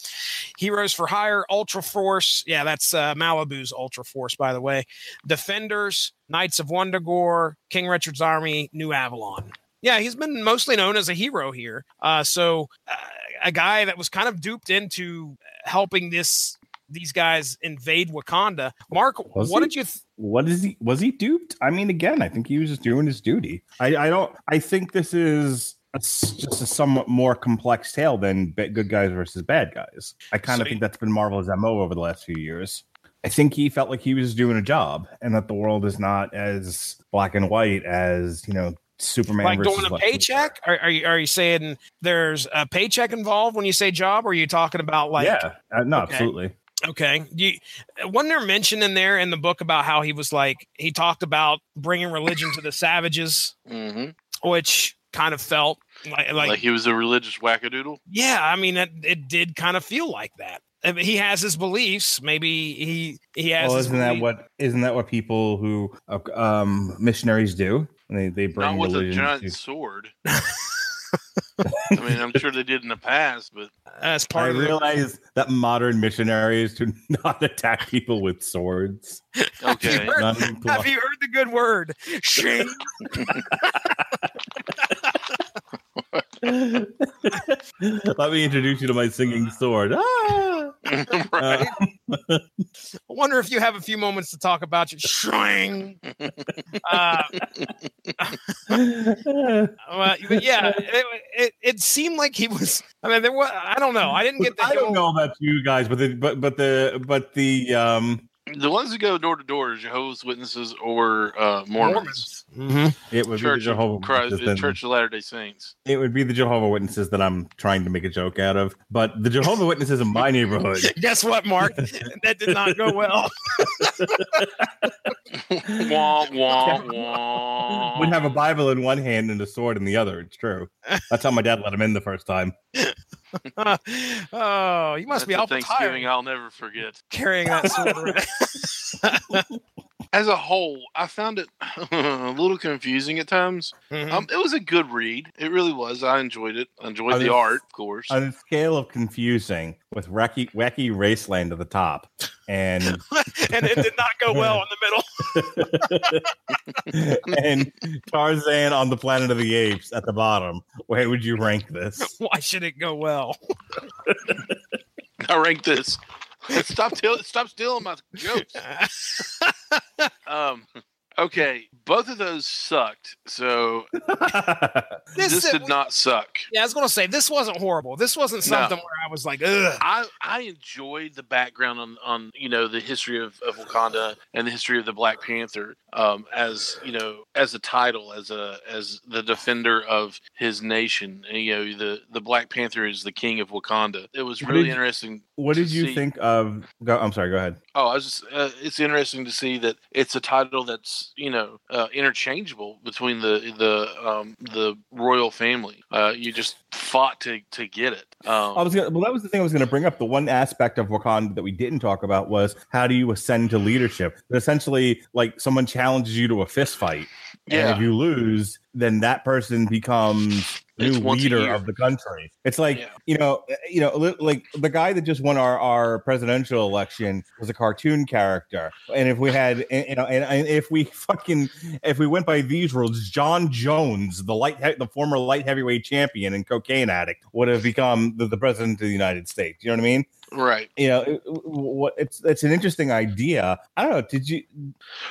Heroes for Hire, Ultra Force. Yeah, that's uh, Malibu's Ultra Force, by the way. Defenders, Knights of Wundagore, King Richard's Army, New Avalon. Yeah, he's been mostly known as a hero here. Uh, so uh, a guy that was kind of duped into helping this these guys invade Wakanda. Mark, Was what he? did you? Th- What is he? Was he duped? I mean, again, I think he was just doing his duty. I, I don't. I think this is a s just a somewhat more complex tale than good guys versus bad guys. I kind of you- think that's been Marvel's mo over the last few years. I think he felt like he was doing a job, and that the world is not as black and white as you know Superman. like doing a Lex paycheck? Are, are you are you saying there's a paycheck involved when you say job? Or are you talking about like yeah, uh, no, Okay. absolutely. Okay. Do you, wasn't there mention in there in the book about how he was like he talked about bringing religion to the savages, hmm which kind of felt like, Like, like he was a religious wackadoodle. yeah. I mean, it, it did kind of feel like that. I mean, he has his beliefs. Maybe he he has. Well, isn't that what isn't that what people who uh, um missionaries do? They they bring Not with a giant to- sword. I mean, I'm sure they did in the past, but As I part of the realize that modern missionaries do not attack people with swords. okay. heard- Have you heard the good word? Shing. Let me introduce you to my singing sword. Ah! right. Uh, I wonder if you have a few moments to talk about your shing. Uh, well, but yeah, it, it, it seemed like he was. I mean, there was. I don't know. I didn't get the. I don't know about you guys, but the but but the but the um the ones who go door to door are Jehovah's Witnesses or uh, Mormons. Mhm. it would Church be the of Jehovah Christ, Witnesses. Church of Latter Day Saints. It would be the Jehovah Witnesses that I'm trying to make a joke out of. But the Jehovah Witnesses in my neighborhood, Guess what, Mark? that did not go well. wah wah wah. would have a Bible in one hand and a sword in the other. It's true. That's how my dad let him in the first time. oh, you must That's be a awful Thanksgiving tired I'll never forget. carrying that sword around. As a whole, I found it a little confusing at times. Mhm. Um, it was a good read. It really was. I enjoyed it. I enjoyed I the art, of course. On a scale of confusing, with wacky, wacky Raceland at the top, and and it did not go well in the middle. and Tarzan on the Planet of the Apes at the bottom, where would you rank this? Why should it go well? I rank this. Stop, till- stop stealing my jokes. Um, okay, both of those sucked. So this, did not suck. Yeah, I was gonna say this wasn't horrible. This wasn't No. something where I was like, ugh. I I enjoyed the background on on you know the history of, of Wakanda and the history of the Black Panther um, as you know as a title as a as the defender of his nation. And, you know the the Black Panther is the king of Wakanda. It was What really did you- interesting. what did you see. think of? Go, I'm sorry. Go ahead. Oh, I was just. Uh, it's interesting to see that it's a title that's you know uh, interchangeable between the the um, the royal family. Uh, you just fought to to get it. Um, I was gonna, well, that was the thing I was going to bring up. The one aspect of Wakanda that we didn't talk about was how do you ascend to leadership? Essentially, like someone challenges you to a fist fight, and if you lose, then that person becomes new leader of the country. It's like Yeah. you know, uh, you know, like the guy that just won our our presidential election was a cartoon character, and if we had, you know, and, and if we fucking if we went by these rules, Jon Jones, the light the former light heavyweight champion and cocaine addict, would have become the, the president of the United States. You know what I mean? right. You know, it- what it's it's an interesting idea. I don't know. Did you?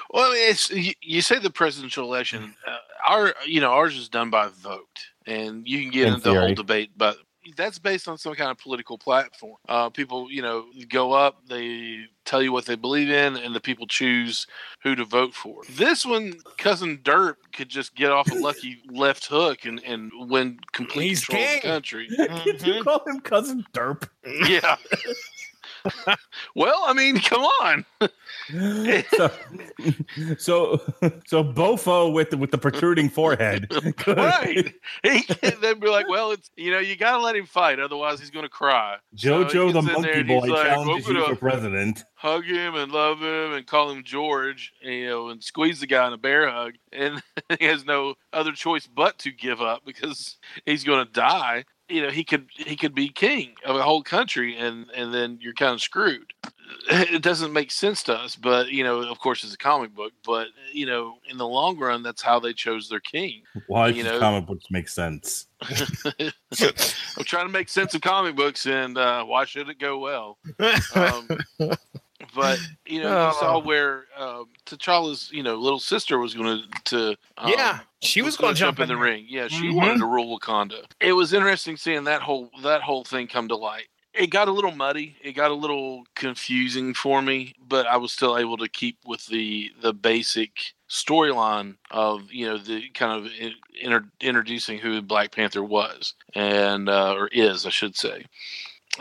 Well, it's you, you say the presidential election. Uh, our you know ours is done by vote, and you can get In into the whole debate, but that's based on some kind of political platform. Uh, people, you know, go up, they tell you what they believe in, and the people choose who to vote for. This one, cousin Derp could just get off a lucky left hook and and win complete He's control of the country. Did you call him cousin Derp? Yeah. well, I mean, come on. so, so, so Bofo with the, with the protruding forehead. Right. He can then be like, well, it's you know, you gotta let him fight, otherwise he's gonna cry. So he Jojo the in there monkey boy like, challenges "Open you for president. Hug him and love him and call him George, and, you know, and squeeze the guy in a bear hug, and he has no other choice but to give up because he's gonna die. You know, he could he could be king of a whole country, and and then you're kind of screwed. It doesn't make sense to us, but you know, of course, it's a comic book. But you know, in the long run, that's how they chose their king. Why You know- comic books make sense? I'm trying to make sense of comic books, and uh, why should it go well? Um, but you know, you saw Oh. where um, T'Challa's you know little sister was going to um, yeah, she was going to jump in the ring. Yeah, she Mhm. wanted to rule Wakanda. It was interesting seeing that whole that whole thing come to light. It got a little muddy. It got a little confusing for me, but I was still able to keep with the the basic storyline of you know the kind of inter, introducing who Black Panther was and uh, or is, I should say.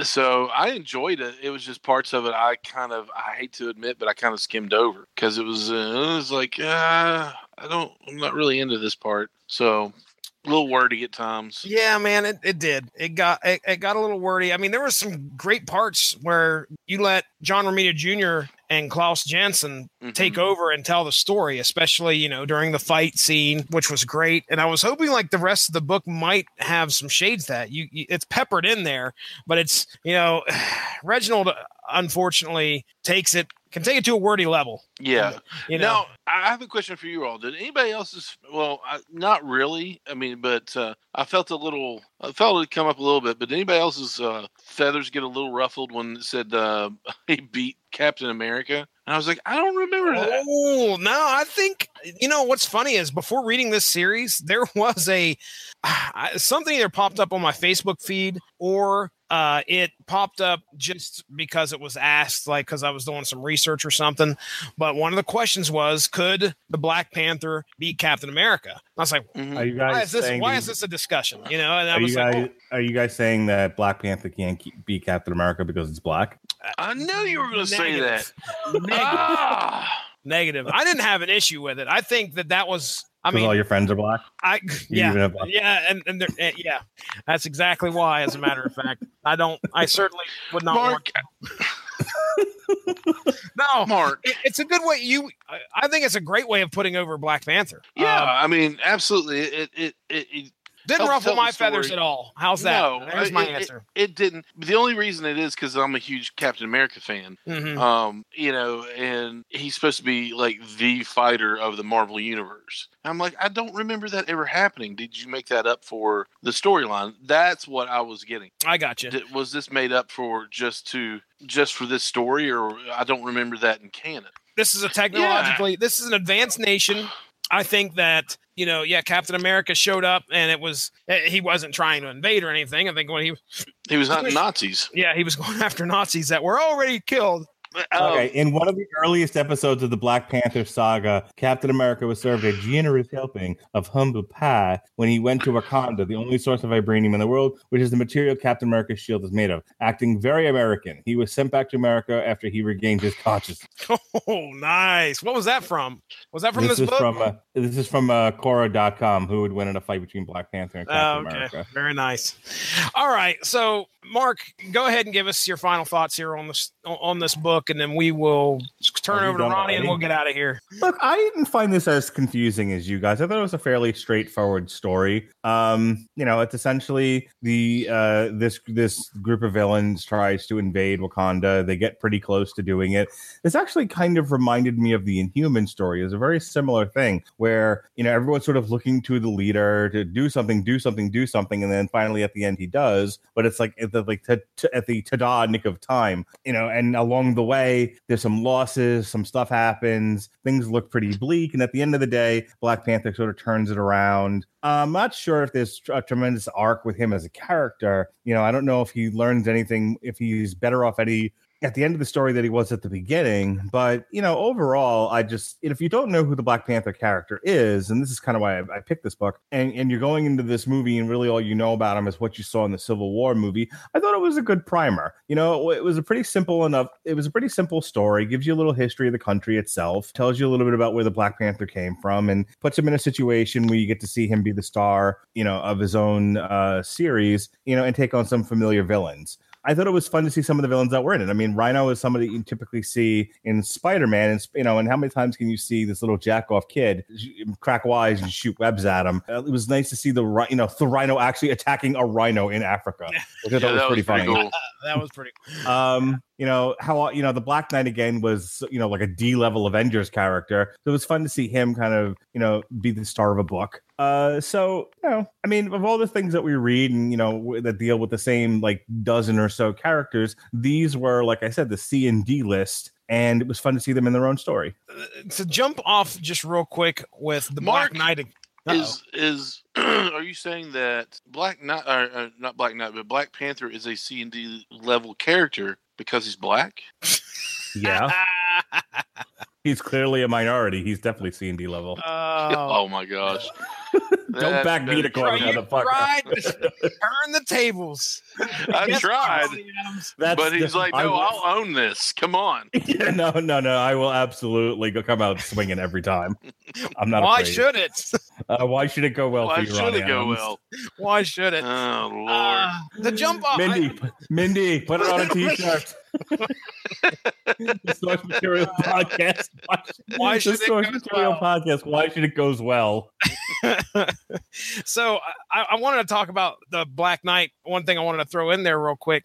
So I enjoyed it. It was just parts of it I kind of I hate to admit, but I kind of skimmed over because it was uh, it was like uh, I don't I'm not really into this part. So a little wordy at times. Yeah, man, it, it did. It got it, it got a little wordy. I mean, there were some great parts where you let John Romita Jr. and Klaus Janson take Mhm. over and tell the story, especially you know during the fight scene, which was great. And I was hoping like the rest of the book might have some shades that you, you it's peppered in there, but it's you know Reginald unfortunately takes it can take it to a wordy level. Yeah. You know, Now, I have a question for you all. Did anybody else's? Well, I, not really. I mean, but uh, I felt a little. I felt it come up a little bit. But did anybody else's uh, feathers get a little ruffled when it said uh, he beat Captain America? And I was like, I don't remember that. Oh no! I think you know what's funny is before reading this series, there was a something either popped up on my Facebook feed or uh, it popped up just because it was asked, like because I was doing some research or something. But one of the questions was, could the Black Panther beat Captain America? I was like, Mhm. Are you guys why is this? saying Why that- is this a discussion? You know, and I Are you was like, guys are you guys saying that Black Panther can't keep, beat Captain America because it's black? I knew you were going to say that. oh, negative. Ah! negative. I didn't have an issue with it. I think that that was. I 'Cause all your friends are black. I yeah. even black- Yeah, and, and they're- eh, yeah, that's exactly why. As a matter of fact, I don't. I certainly would not. Mark, Want, no, Mark. it- it's a good way. You, I- I think it's a great way of putting over Black Panther. Yeah, Um, I mean, absolutely. It it it, it, didn't ruffle my feathers at all. How's that? No, There's my it- it- answer. it didn't. The only reason it is because I'm a huge Captain America fan. Mhm. Um, you know, and he's supposed to be like the fighter of the Marvel universe. I'm like, I don't remember that ever happening. Did you make that up for the storyline? That's what I was getting. I got you. Did, was this made up for just to just for this story, or I don't remember that in canon? This is a technologically. This is an advanced nation. I think that you know, yeah, Captain America showed up, and it was eh, he wasn't trying to invade or anything. I think when he, He was hunting Nazis. yeah, he was going after Nazis that were already killed. Um, Okay, in one of the earliest episodes of the Black Panther saga, Captain America was served a generous helping of humble pie when he went to Wakanda, the only source of vibranium in the world, which is the material Captain America's shield is made of. Acting very American, he was sent back to America after he regained his consciousness. Oh, nice. What was that from? Was that from this this, is book? from uh, this is from uh, Quora.com, who would win in a fight between Black Panther and Oh, Captain okay. America. Very nice. All right. So, Mark, go ahead and give us your final thoughts here on this on this book, and then we will turn over to done Ronnie, and we'll get out of here. Look, I didn't find this as confusing as you guys. I thought it was a fairly straightforward story. Um, you know, it's essentially the uh this this group of villains tries to invade Wakanda. They get pretty close to doing it. This actually kind of reminded me of the Inhuman story. It's a very similar thing where, you know, everyone's sort of looking to the leader to do something, do something, do something, and then finally at the end he does. But it's like at like t- t- at the tada nick of time, you know, and along the way there's some losses, some stuff happens, things look pretty bleak, and at the end of the day, Black Panther sort of turns it around. I'm not sure if there's a tremendous arc with him as a character. You know, I don't know if he learns anything, if he's better off any at the end of the story that he was at the beginning. But you know, overall, I just if you don't know who the Black Panther character is, and this is kind of why I, I picked this book, and and you're going into this movie and really all you know about him is what you saw in the Civil War movie, I thought it was a good primer. You know, it was a pretty simple enough. It was a pretty simple story. Gives you a little history of the country itself, tells you a little bit about where the Black Panther came from, and puts him in a situation where you get to see him be the star, you know, of his own uh, series, you know, and take on some familiar villains. I thought it was fun to see some of the villains that were in it. I mean, Rhino is somebody you typically see in Spider-Man, and you know, and how many times can you see this little jack-off kid crack wise and shoot webs at him? Uh, it was nice to see the you know the Rhino actually attacking a rhino in Africa, which I thought yeah, was that pretty was pretty funny. cool. That was pretty. Um, you know how you know the Black Knight again was you know like a D level Avengers character, so it was fun to see him kind of you know be the star of a book. Uh, so you know, I mean, of all the things that we read and you know that deal with the same like dozen or so characters, these were like I said, the C and D list, and it was fun to see them in their own story. to jump off just real quick with the Mark, Black Knight. Uh-oh. Is is are you saying that Black Knight, or, uh, not Black Knight, but Black Panther is a C and D level character because he's black? Yeah, he's clearly a minority. He's definitely C and D level. oh, Oh my gosh! Don't back me to that- corner, Try- you motherfucker. tried to turn the tables. I Yes, tried, That's but he's the- like, "No, I'll own this. Come on." Yeah, no, no, no. I will absolutely go come out swinging every time. I'm not Why afraid. should it? Uh, why should it go well Why for you, should Ronnie it go Adams? well? Why should it? Oh lord! Uh, the jump off. Mindy, p- Mindy, put it on a t-shirt. the source material podcast. Why, Why should the it source material well? podcast? Why should it goes well? so I, I wanted to talk about the Black Knight. One thing I wanted to throw in there real quick.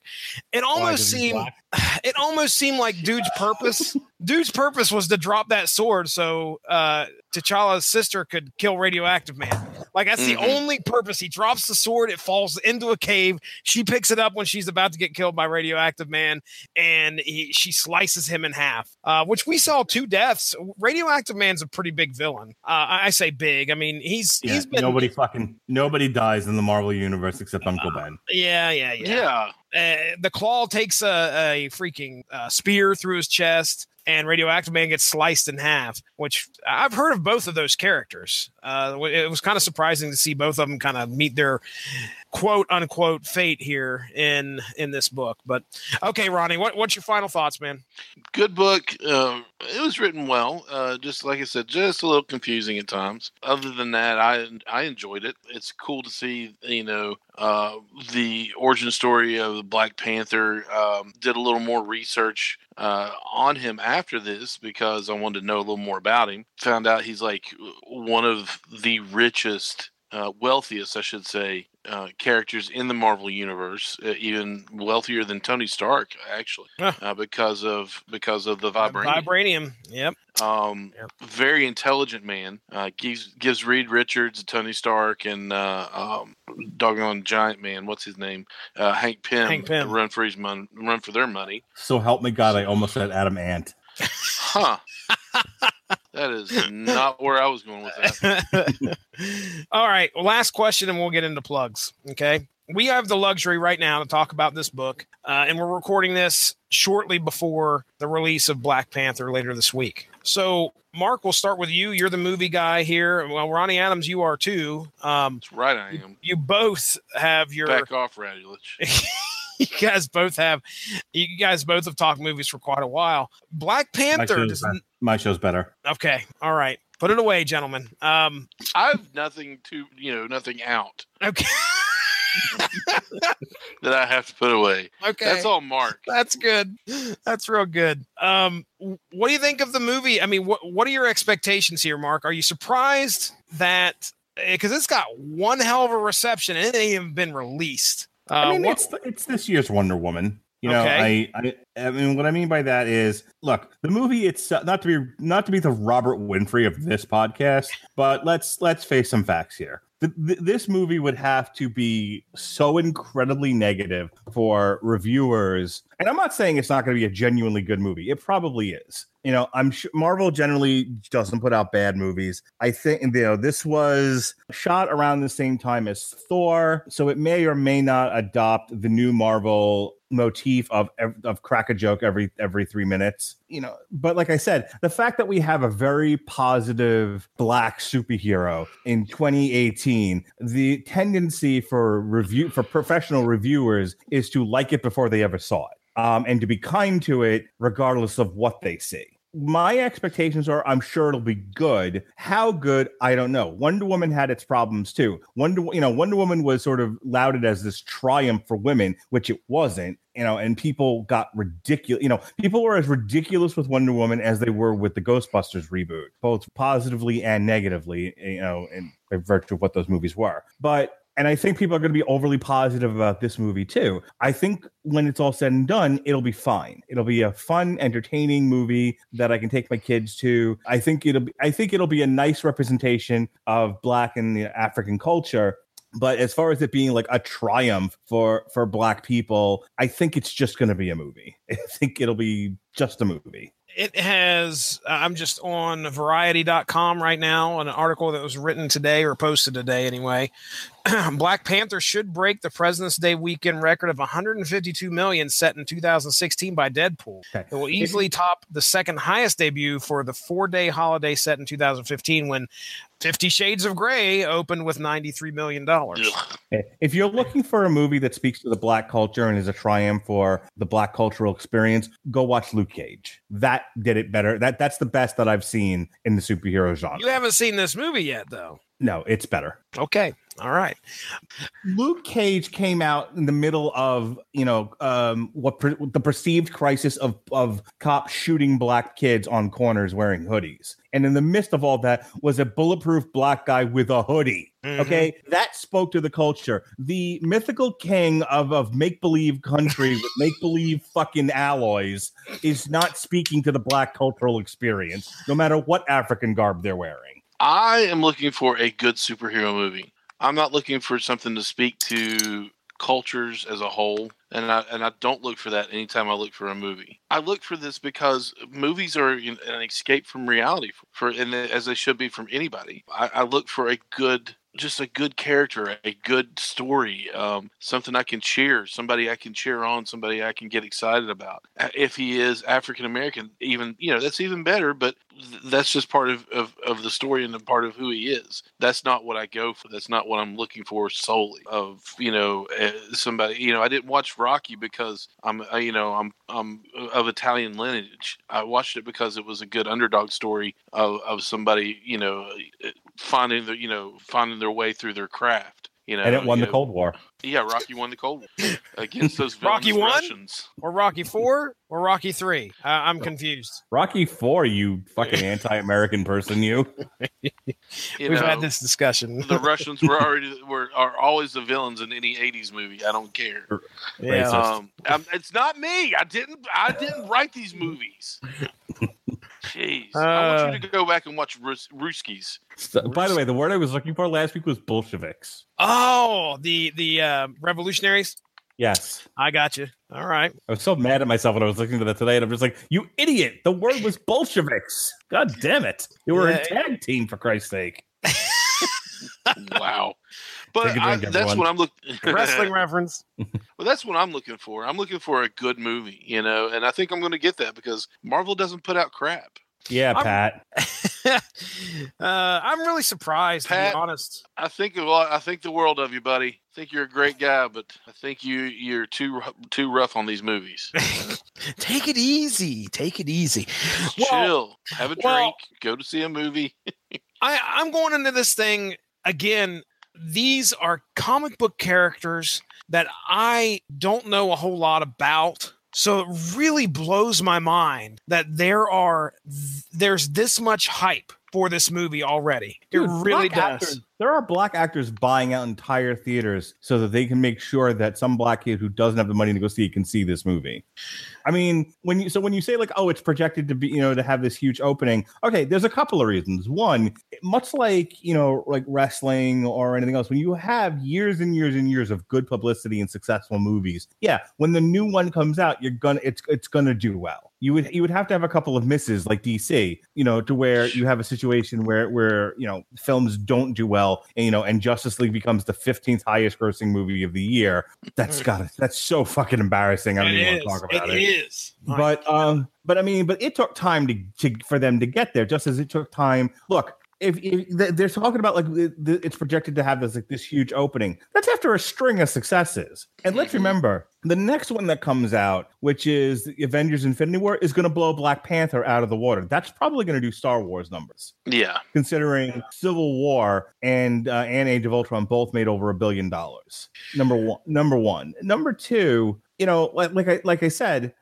It almost seemed it almost seemed like dude's purpose dude's purpose was to drop that sword so uh T'Challa's sister could kill radioactive man. Like that's Mhm. the only purpose. He drops the sword it falls into a cave she picks it up when she's about to get killed by radioactive man and he, she slices him in half uh which we saw two deaths. Radioactive man's a pretty big villain. Uh i, I say big. I mean he's Yeah, he's been nobody fucking nobody dies in the Marvel universe except Uncle Ben. yeah yeah yeah. Yeah. uh, the klaw takes a, a freaking uh, spear through his chest and radioactive man gets sliced in half which i've heard of both of those characters uh, it was kind of surprising to see both of them kind of meet their quote unquote fate here in in this book but okay ronnie what, what's your final thoughts man good book. Uh, it was written well. Uh, just like I said, just a little confusing at times. Other than that, I I enjoyed it. It's cool to see you know uh, the origin story of the Black Panther. Um, did a little more research uh, on him after this because I wanted to know a little more about him. Found out he's like one of the richest. Uh, wealthiest, I should say, uh, characters in the Marvel universe, uh, even wealthier than Tony Stark, actually, Huh. uh, because of because of the vibranium. vibranium yep Um, Yep. very intelligent man. Uh, gives gives Reed Richards, Tony Stark, and uh, um, doggone giant man. What's his name? Uh, Hank Pym. Hank Pym. Run for his money. Run for their money. So help me God, I almost said Adam Ant. Huh. that is not where I was going with that. All right. Well, last question, and we'll get into plugs. Okay. We have the luxury right now to talk about this book, uh, and we're recording this shortly before the release of Black Panther later this week. So, Mark, we'll start with you. You're the movie guy here. Well, Ronnie Adams, you are too. Um, That's right. I am. you both have your Back off, Radulich. you guys both have you guys both have talked movies for quite a while. Black My Panther show's, does, better. My show's better. okay. All right. Put it away, gentlemen. Um I have nothing to, you know, nothing out okay. that I have to put away. okay. That's all Mark. That's good. That's real good. Um, what do you think of the movie? I mean, what what are your expectations here, Mark? Are you surprised that because it's got one hell of a reception and it ain't even been released? Uh, I mean, what- it's it's this year's Wonder Woman. You know, Okay. I, I I mean, what I mean by that is, look, the movie itself not to be not to be the Robert Winfrey of this podcast, but let's let's face some facts here. Th- th- this movie would have to be so incredibly negative for reviewers, and I'm not saying it's not going to be a genuinely good movie. It probably is. You know, I'm sure Marvel generally doesn't put out bad movies. I think you know this was shot around the same time as Thor, so it may or may not adopt the new Marvel motif of of crack a joke every every 3 minutes you know but like i said the fact that we have a very positive black superhero in 2018 the tendency for review for professional reviewers is to like it before they ever saw it um, and to be kind to it regardless of what they see my expectations are I'm sure it'll be good. How good, I don't know. Wonder Woman had its problems too. Wonder you know, Wonder Woman was sort of lauded as this triumph for women, which it wasn't, you know, and people got ridiculous, you know, people were as ridiculous with Wonder Woman as they were with the Ghostbusters reboot, both positively and negatively, you know, in by virtue of what those movies were. But and I think people are going to be overly positive about this movie too. I think when it's all said and done, it'll be fine. It'll be a fun, entertaining movie that I can take my kids to. I think it'll be I think it'll be a nice representation of black and the African culture. But as far as it being like a triumph for for black people, I think it's just going to be a movie. I think it'll be just a movie. it has uh, i'm just on variety.com right now on an article that was written today or posted today anyway black panther should break the president's day weekend record of 152 million set in 2016 by deadpool Okay. it will easily top the second highest debut for the four day holiday set in 2015 when 50 shades of gray opened with 93 million dollars If you're looking for a movie that speaks to the black culture and is a triumph for the black cultural experience, go watch Luke Cage. That did it better. That that's the best that I've seen in the superhero genre. you haven't seen this movie yet though no, it's better. Okay. All right. Luke Cage came out in the middle of you know um, what per- the perceived crisis of of cops shooting black kids on corners wearing hoodies, and in the midst of all that was a bulletproof black guy with a hoodie. Mhm. Okay, that spoke to the culture. The mythical king of of make believe country with make believe fucking alloys is not speaking to the black cultural experience, no matter what African garb they're wearing. I am looking for a good superhero movie. I'm not looking for something to speak to cultures as a whole, and I and I don't look for that anytime I look for a movie. I look for this because movies are an escape from reality for, and uh, as they should be from anybody. I, I look for a good. Just a good character, a good story, um, something I can cheer, somebody I can cheer on, somebody I can get excited about. Uh, If he is African American, even you know that's even better. But th- that's just part of, of, of the story and part of who he is. That's not what I go for. That's not what I'm looking for solely. Of you know uh, somebody. You know I didn't watch Rocky because I'm uh, you know I'm I'm of Italian lineage. I watched it because it was a good underdog story of, of somebody you know uh, finding the you know finding their way through their craft. You know, And it won the know, Cold War. Yeah, Rocky won the Cold War against those Rocky villainous won? Russians. Or Rocky Four or Rocky Three? Uh, I'm confused. Rocky Four, you fucking anti-American person, you. You We've know, had this discussion. the Russians were already were are always the villains in any '80s movie. I don't care. yeah. Um, um, it's not me. I didn't. I didn't write these movies. Jeez, I want you to go back and watch Rus- Ruskies. So- by the way, the word I was looking for last week was Bolsheviks. Oh, the the uh, revolutionaries. Yes. I got you. All right. I was so mad at myself when I was looking to that today, and I'm just like, "You idiot! The word was Bolsheviks. God damn it! You were Yeah. a tag team for Christ's sake." Wow. But Take a I, drink, that's what I'm looking. Wrestling reference. Well, that's what I'm looking for. I'm looking for a good movie, you know, and I think I'm going to get that because Marvel doesn't put out crap. Yeah, I'm- Pat. uh, I'm really surprised, to Pat- be honest. I think a lot. I think the world of you, buddy. I think you're a great guy, but I think you you're too too rough on these movies. Take it easy. Take it easy. Just Well, chill, have a drink, well- go to see a movie. I, I'm going into this thing again. These are comic book characters that I don't know a whole lot about. So it really blows my mind that there are there's this much hype for this movie already. It really does. There are black actors buying out entire theaters so that they can make sure that some black kid who doesn't have the money to go see it can see this movie. I mean, when you so when you say like, oh, it's projected to be, you know, to have this huge opening. Okay, there's a couple of reasons. One, much like you know, like wrestling or anything else, when you have years and years and years of good publicity and successful movies, yeah, when the new one comes out, you're gonna it's it's gonna do well. You would you would have to have a couple of misses like DC, you know, to where you have a situation where where you know films don't do well, and you know, and Justice League becomes the 15th highest grossing movie of the year. That's got to that's so fucking embarrassing. I don't It even is. want to talk about It it is. My but um but i mean but it took time to, to for them to get there just as it took time look if, if they're talking about like it's projected to have this like this huge opening. That's after a string of successes. And let's Mhm. remember the next one that comes out which is avengers infinity war is going to blow black panther out of the water. That's probably going to do star wars numbers. Yeah, considering civil war and uh, and age of ultron both made over a billion dollars. Number one number one. Number two you know like, like i like i said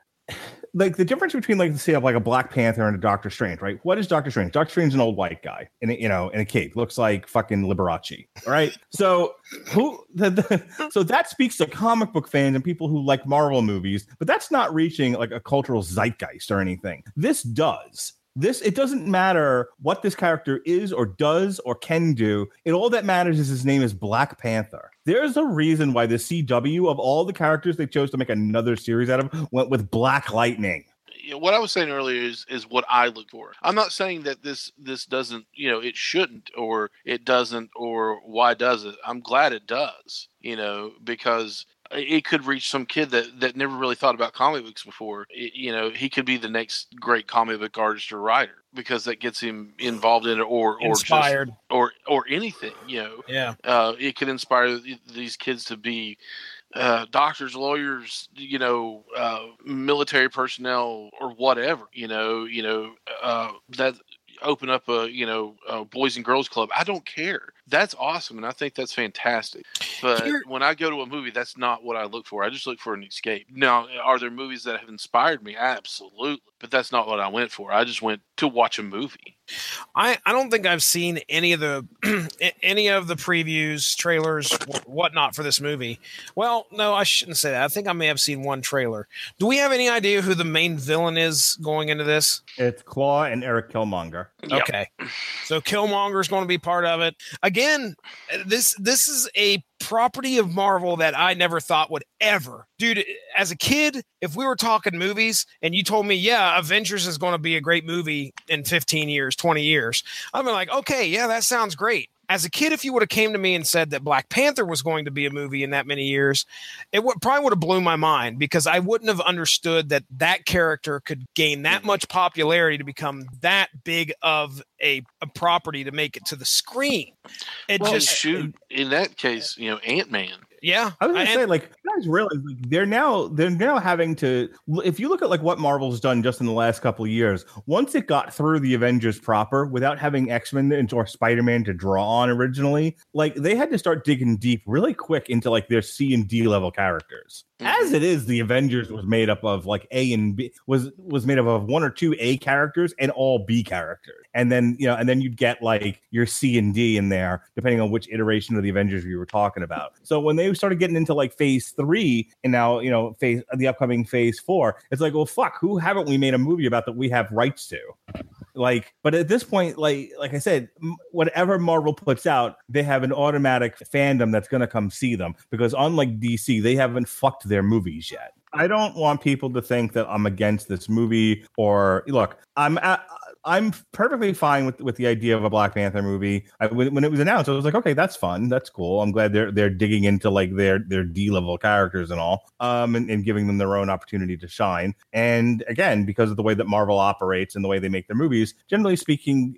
like the difference between like say of like a Black Panther and a Doctor Strange, right? What is Doctor Strange? Doctor Strange is an old white guy in a, you know in a cape, looks like fucking Liberace, right? so who the, the, so that speaks to comic book fans and people who like Marvel movies, but that's not reaching like a cultural zeitgeist or anything. This does. This it doesn't matter what this character is or does or can do. It all that matters is his name is Black Panther. There's a reason why the CW of all the characters they chose to make another series out of went with Black Lightning. You know, what I was saying earlier is is what I look for. I'm not saying that this this doesn't, you know, it shouldn't or it doesn't or why does it. I'm glad it does, you know, because it could reach some kid that that never really thought about comic books before. It- you know, he could be the next great comic book artist or writer because that gets him involved in it or or inspired. just or or anything, you know. yeah. uh, it could inspire these kids to be uh, doctors, lawyers, you know, uh, military personnel, or whatever. You know, you know uh, that open up a you know a boys and girls club. I don't care. That's awesome, and I think that's fantastic. But Here- when I go to a movie, that's not what I look for. I just look for an escape. Now, are there movies that have inspired me? Absolutely, but that's not what I went for. I just went to watch a movie. I, I don't think I've seen any of the any of the previews, trailers, whatnot for this movie. Well, no, I shouldn't say that. I think I may have seen one trailer. Do we have any idea who the main villain is going into this? It's Claw and Eric Killmonger. Yep. Okay, so Killmonger is going to be part of it. Again, this this is a property of Marvel that I never thought would ever, dude. As a kid, if we were talking movies and you told me, yeah, Avengers is going to be a great movie in 15 years, 20 years, be like, okay, yeah, that sounds great. As a kid, if you would have came to me and said that Black Panther was going to be a movie in that many years, it would probably would have blew my mind because I wouldn't have understood that that character could gain that Mhm. much popularity to become that big of a, a property to make it to the screen. It Well, just, shoot. In that case, you know, Ant Man. yeah. I was gonna say, like, you guys realize like, they're now they're now having to. If you look at like what Marvel's done just in the last couple years, once it got through the Avengers proper, without having X Men or Spider Man to draw on originally, like they had to start digging deep really quick into like their C and D level characters. Mm-hmm. As it is, the Avengers was made up of like A and B was was made up of one or two A characters and all B characters, and then you know, and then you'd get like your C and D in there depending on which iteration of the Avengers you were talking about. So when they started getting into like Phase Three and now you know Phase the upcoming Phase Four, it's like, well, fuck, who haven't we made a movie about that we have rights to? Like but at this point like like i said whatever marvel puts out they have an automatic fandom that's going to come see them because unlike dc they haven't fucked their movies yet. I don't want people to think that i'm against this movie or look i'm a I'm perfectly fine with, with the idea of a Black Panther movie. I, when, it was announced, I was like, okay, that's fun, that's cool. I'm glad they're they're digging into like their their D level characters and all, um, and, and giving them their own opportunity to shine. And again, because of the way that Marvel operates and the way they make their movies, generally speaking,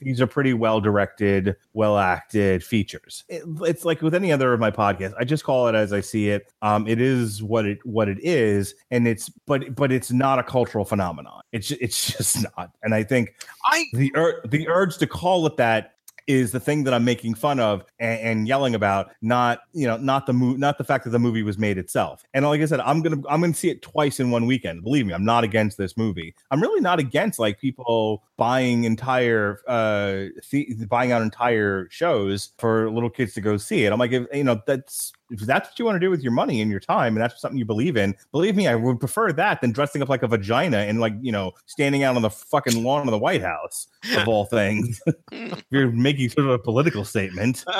these are pretty well directed, well acted features. It- it's like with any other of my podcasts, I just call it as I see it. Um, it is what it what it is, and it's but but it's not a cultural phenomenon. It's it's just not. And I think I the ur- the urge to call it that is the thing that I'm making fun of and, and yelling about, not you know, not the mo- not the fact that the movie was made itself. And like I said, I'm gonna I'm gonna see it twice in one weekend. Believe me, I'm not against this movie. I'm really not against like people buying entire uh buying out entire shows for little kids to go see it. I'm like, if, you know, that's if that's what you want to do with your money and your time and that's something you believe in, believe me, I would prefer that than dressing up like a vagina and like, you know, standing out on the fucking lawn of the White House of all things. if you're making sort of a political statement.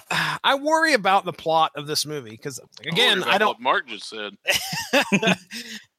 I worry about the plot of this movie because again, Worry I don't What Mark just said.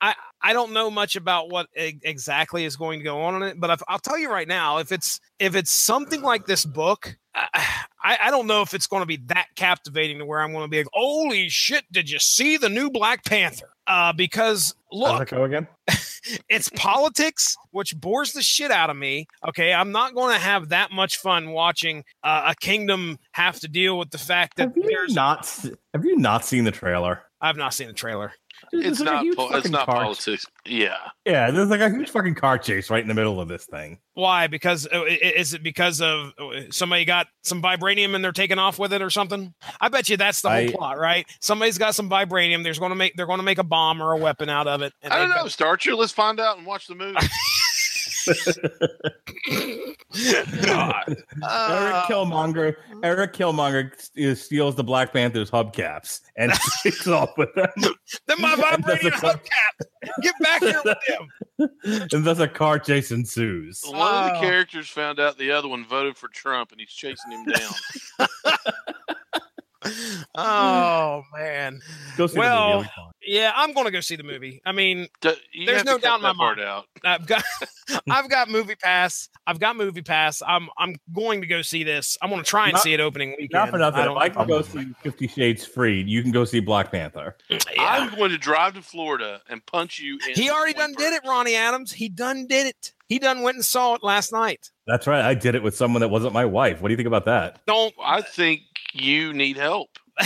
I I don't know much about what e- exactly is going to go on in it, but if, I'll tell you right now, if it's if it's something like this book, I, I I don't know if it's going to be that captivating to where I'm going to be like, holy shit, did you see the new Black Panther? Uh, because look, go again? it's politics, which bores the shit out of me. Okay, I'm not going to have that much fun watching uh, a kingdom have to deal with the fact that Have you there's. not have you not seen the trailer? I've not seen the trailer. There's It's like not. huge Po- it's fucking not car- politics. Yeah. Yeah, there's like a huge fucking car chase right in the middle of this thing. Why? Because uh, i- i- is it because of uh, somebody got some vibranium and they're taking off with it or something? I bet you that's the whole I- plot, right? Somebody's got some vibranium. They're going to make they're going to make a bomb or a weapon out of it. and I don't they've know, Starcher. Let's find out and watch the movie. got- Eric Uh, Killmonger, Eric Killmonger steals the Black Panther's hubcaps and takes off with them. then my And that's a car- hubcap. Get back here with them. and thus a car chase ensues. One of the Oh. characters found out the other one voted for Trump, and he's chasing him down. Mm. Oh man, Go see Well, the movie. it'll be fun. yeah, I'm going to go see the movie. I mean, D- you There's no doubt cut in my that part out. I've got I've got movie pass. I've got movie pass. I'm I'm going to go see this. I'm going to try and Not- see it opening weekend. Not for nothing. I If don't I know can go see Fifty Shades Freed, you can go see Black Panther. Mm, yeah. I'm going to drive to Florida and punch you. In He already done did it. Ronnie Adams. He done did it. He done went and saw it last night. That's right. I did it with someone that wasn't my wife. What do you think about that? Don't I think you need help.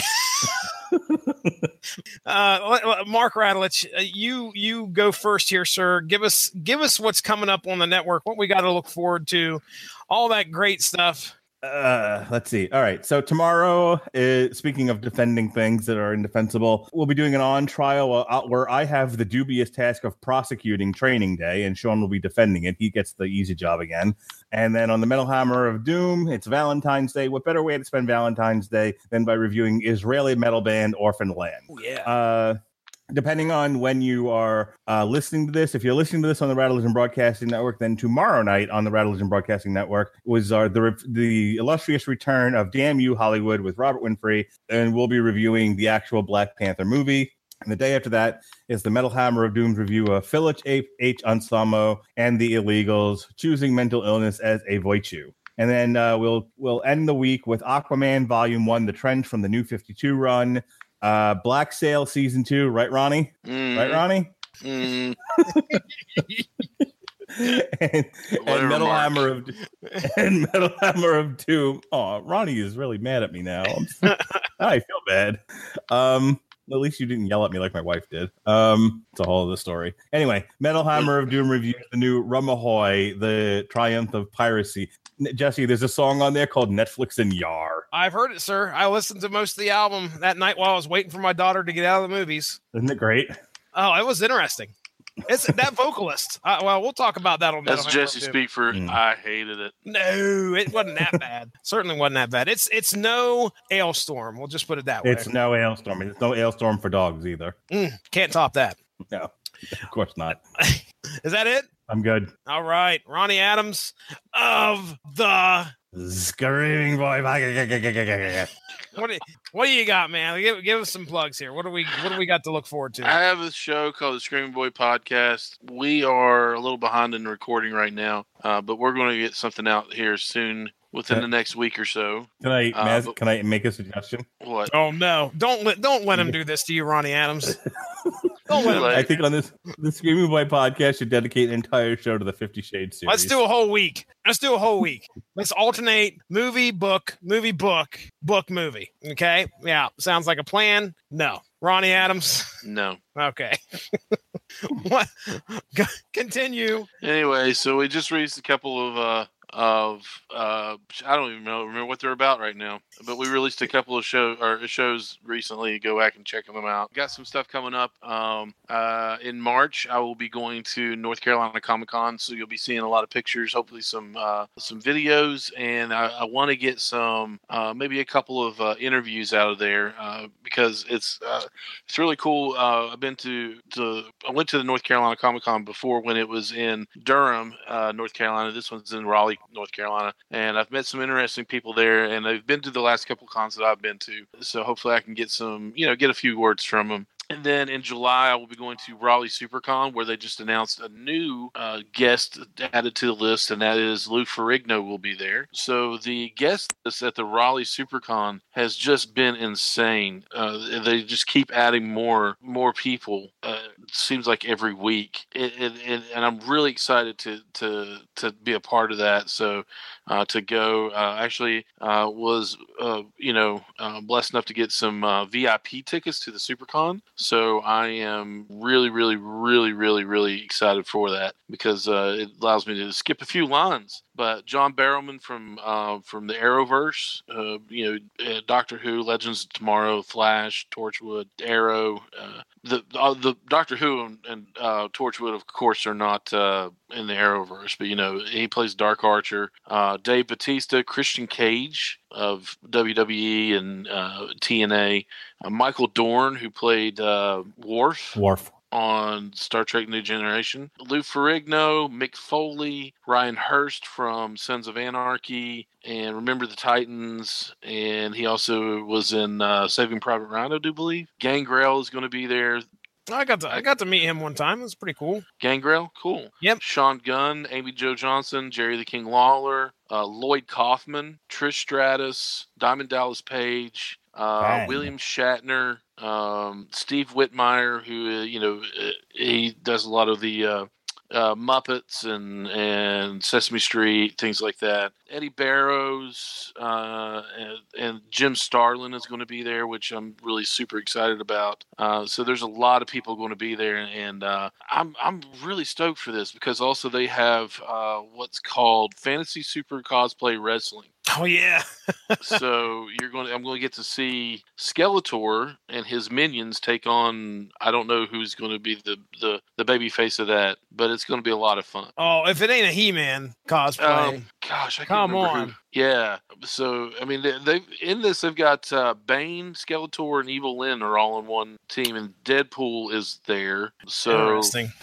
uh Mark Radulich, uh, you you go first here, sir. Give us give us what's coming up on the network, what we got to look forward to, all that great stuff. Uh, let's see. All right. So tomorrow, uh, speaking of defending things that are indefensible, we'll be doing an on trial uh, where I have the dubious task of prosecuting Training Day, and Sean will be defending it. He gets the easy job again. And then on the Metal Hammer of Doom, it's Valentine's Day. What better way to spend Valentine's Day than by reviewing Israeli metal band Orphan Land? Yeah. Uh, depending on when you are uh, listening to this, if you're listening to this on the Radulich in Broadcasting Network, then tomorrow night on the Radulich in Broadcasting Network was our the the illustrious return of Damn You Hollywood with Robert Winfree, and we'll be reviewing the actual Black Panther movie. And the day after that is the Metal Hammer of Doom's review of Philip H. H. Anselmo and the Illegals, choosing mental illness as a Virtue. And then uh, we'll we'll end the week with Aquaman Volume One, the trend from the New Fifty Two run, uh, Black Sail Season Two, right, Ronnie? Mm, Right, Ronnie? mm, and, and Metal Hammer of and Metal Hammer of Doom. Oh, Ronnie is really mad at me now. I feel bad. Um, at least you didn't yell at me like my wife did. Um, it's a whole other story. Anyway, Metal Hammer of Doom reviews the new Rumahoy, the Triumph of Piracy. N- Jesse, there's a song on there called Netflix and Yar. I've heard it, sir. I listened to most of the album that night while I was waiting for my daughter to get out of the movies. Isn't it great? Oh, it was interesting. It's that vocalist. Uh, well, we'll talk about that on that's Metal Jesse of speak for. Mm. I hated it. No, it wasn't that bad. Certainly wasn't that bad. It's it's no Ailstorm. We'll just put it that way. It's no Ailstorm. It's no Ailstorm for dogs either. Mm, can't top that. No, of course not. Is that it? I'm good. All right, Ronnie Adams of the. Screaming boy. What do, what do you got, man? Give, give us some plugs here. What do we what do we got to look forward to? I have a show called the Screaming Boy Podcast. We are a little behind in recording right now, uh, but we're going to get something out here soon within Okay. the next week or so. Can I, Uh, Maz, but- can I make a suggestion? What? Oh no! Don't let don't let him do this to you, Ronnie Adams. Don't let him. I think on this the Screaming Boy podcast should dedicate an entire show to the Fifty Shades series. Let's do a whole week. Let's do a whole week. Let's alternate movie, book, movie, book, book, movie. Okay? Yeah. Sounds like a plan. No. Ronnie Adams. No. Okay. what? Continue. Anyway, so we just released a couple of uh of uh I don't even know remember what they're about right now. But we released a couple of show or shows recently. Go back and check them out. Got some stuff coming up. Um uh in March I will be going to North Carolina Comic Con, so you'll be seeing a lot of pictures, hopefully some uh some videos and I, I want to get some uh maybe a couple of uh, interviews out of there uh because it's uh it's really cool. Uh, I've been to, to I went to the North Carolina Comic Con before when it was in Durham, uh, North Carolina. This one's in Raleigh, North Carolina, and I've met some interesting people there. And they've been to the last couple cons that I've been to, so hopefully I can get some, you know, get a few words from them. And then in July, I will be going to Raleigh SuperCon, where they just announced a new uh, guest added to the list, and that is Lou Ferrigno will be there. So the guest list at the Raleigh SuperCon has just been insane. Uh, they just keep adding more more people. Uh, seems like every week, it, it, it, and I'm really excited to to to be a part of that. So uh, to go. Uh, actually, uh, was you know blessed enough to get some VIP tickets to the SuperCon. So I am really, really, really, really, really excited for that because uh, it allows me to skip a few lines. But John Barrowman from uh, from the Arrowverse, uh, you know, uh, Doctor Who, Legends of Tomorrow, Flash, Torchwood, Arrow, uh, the uh, the Doctor Who and, and uh, Torchwood, of course, are not uh, in the Arrowverse, but you know he plays Dark Archer. Uh, Dave Batista, Christian Cage of WWE and uh, TNA, uh, Michael Dorn, who played uh, Worf Wharf. On Star Trek New Generation. Lou Ferrigno, Mick Foley, Ryan Hurst from Sons of Anarchy, and Remember the Titans. And he also was in uh, Saving Private Ryan, I do believe. Gangrel is going to be there. I got to I got to meet him one time. It was pretty cool. Gangrel, cool. Yep. Sean Gunn, Amy Jo Johnson, Jerry the King Lawler, uh, Lloyd Kaufman, Trish Stratus, Diamond Dallas Page, uh, William Shatner, um, Steve Whitmire, who uh, you know uh, he does a lot of the uh, uh, Muppets and and Sesame Street things like that. Eddy Barrows uh, and, and Jim Starlin is going to be there, which I'm really super excited about. So there's a lot of people going to be there, and I'm I'm really stoked for this because also they have what's called Fantasy Super Cosplay Wrestling. Oh yeah. so you're going. To, I'm going to get to see Skeletor and his minions take on. I don't know who's going to be the the the baby face of that, but it's going to be a lot of fun. Oh, if it ain't a He-Man cosplay, Um, gosh, I can't Come remember who- on. Yeah. So I mean, they, they in this they've got uh, Bane, Skeletor, and Evil Lyn are all in one team, and Deadpool is there. So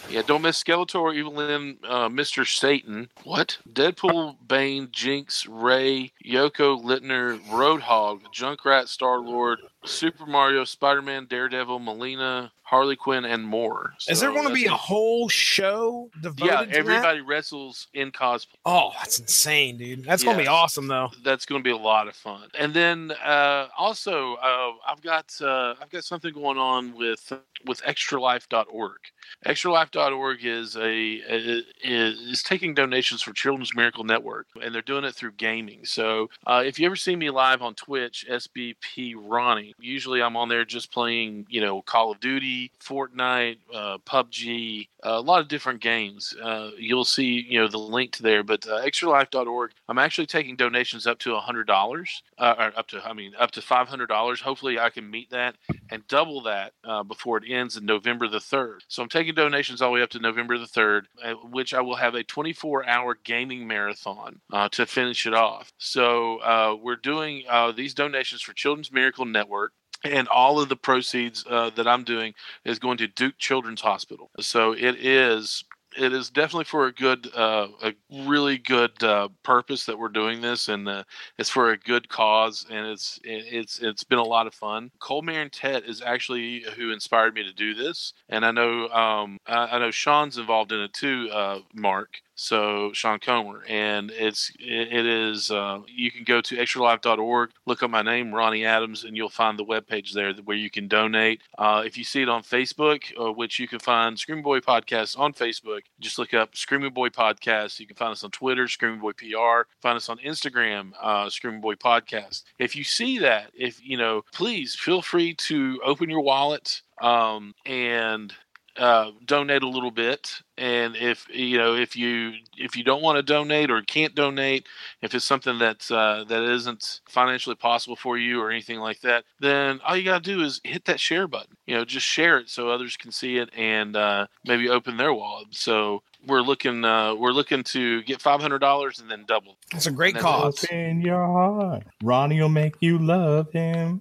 yeah, don't miss Skeletor, Evil Lyn, uh, Mister Satan. What? Deadpool, Bane, Jinx, Ray, Yoko, Littner, Roadhog, Junkrat, Star Lord, Super Mario, Spider Man, Daredevil, Melina, Harley Quinn, and more. Is there going to be a whole show devoted Yeah, to that? everybody wrestles in cosplay. Oh, that's insane, dude. That's going to be awesome, though. that's going to be a lot of fun. And then uh, also, uh, I've got uh, I've got something going on with with ExtraLife.org. ExtraLife.org is a is, is taking donations for Children's Miracle Network, and they're doing it through gaming. So uh, if you ever see me live on Twitch, SBP Ronnie, usually I'm on there just playing, you know, Call of Duty, Fortnite, uh, PUBG, a lot of different games. Uh, you'll see, you know, the link there. But uh, ExtraLife.org, I'm actually taking donations up to hundred dollars, uh, or up to, I mean, up to five hundred dollars. Hopefully, I can meet that and double that uh, before it ends in November the third. So I'm taking donations all the way up to November the third, which I will have a 24-hour gaming marathon uh, to finish it off. So uh, we're doing uh, these donations for Children's Miracle Network. And all of the proceeds uh, that I'm doing is going to Duke Children's Hospital. So it is it is definitely for a good, uh, a really good uh, purpose that we're doing this, and uh, it's for a good cause, and it's it's it's been a lot of fun. Cole Tet is actually who inspired me to do this, and I know um, I, I know Sean's involved in it too, uh, Mark. So Sean Comer, and it's it, it is uh, you can go to extralife.org, look up my name Ronnie Adams, and you'll find the webpage there where you can donate. Uh, if you see it on Facebook, uh, which you can find Screaming Boy Podcast on Facebook, just look up Screaming Boy Podcast. You can find us on Twitter, Screaming Boy PR. Find us on Instagram, uh, Screaming Boy Podcast. If you see that, if you know, please feel free to open your wallet um, and uh, donate a little bit and if you know if you if you don't want to donate or can't donate if it's something that's uh, that isn't financially possible for you or anything like that then all you got to do is hit that share button you know just share it so others can see it and uh, maybe open their wallet so we're looking uh, we're looking to get $500 and then double It's a great That's cause. Open your heart. Ronnie will make you love him.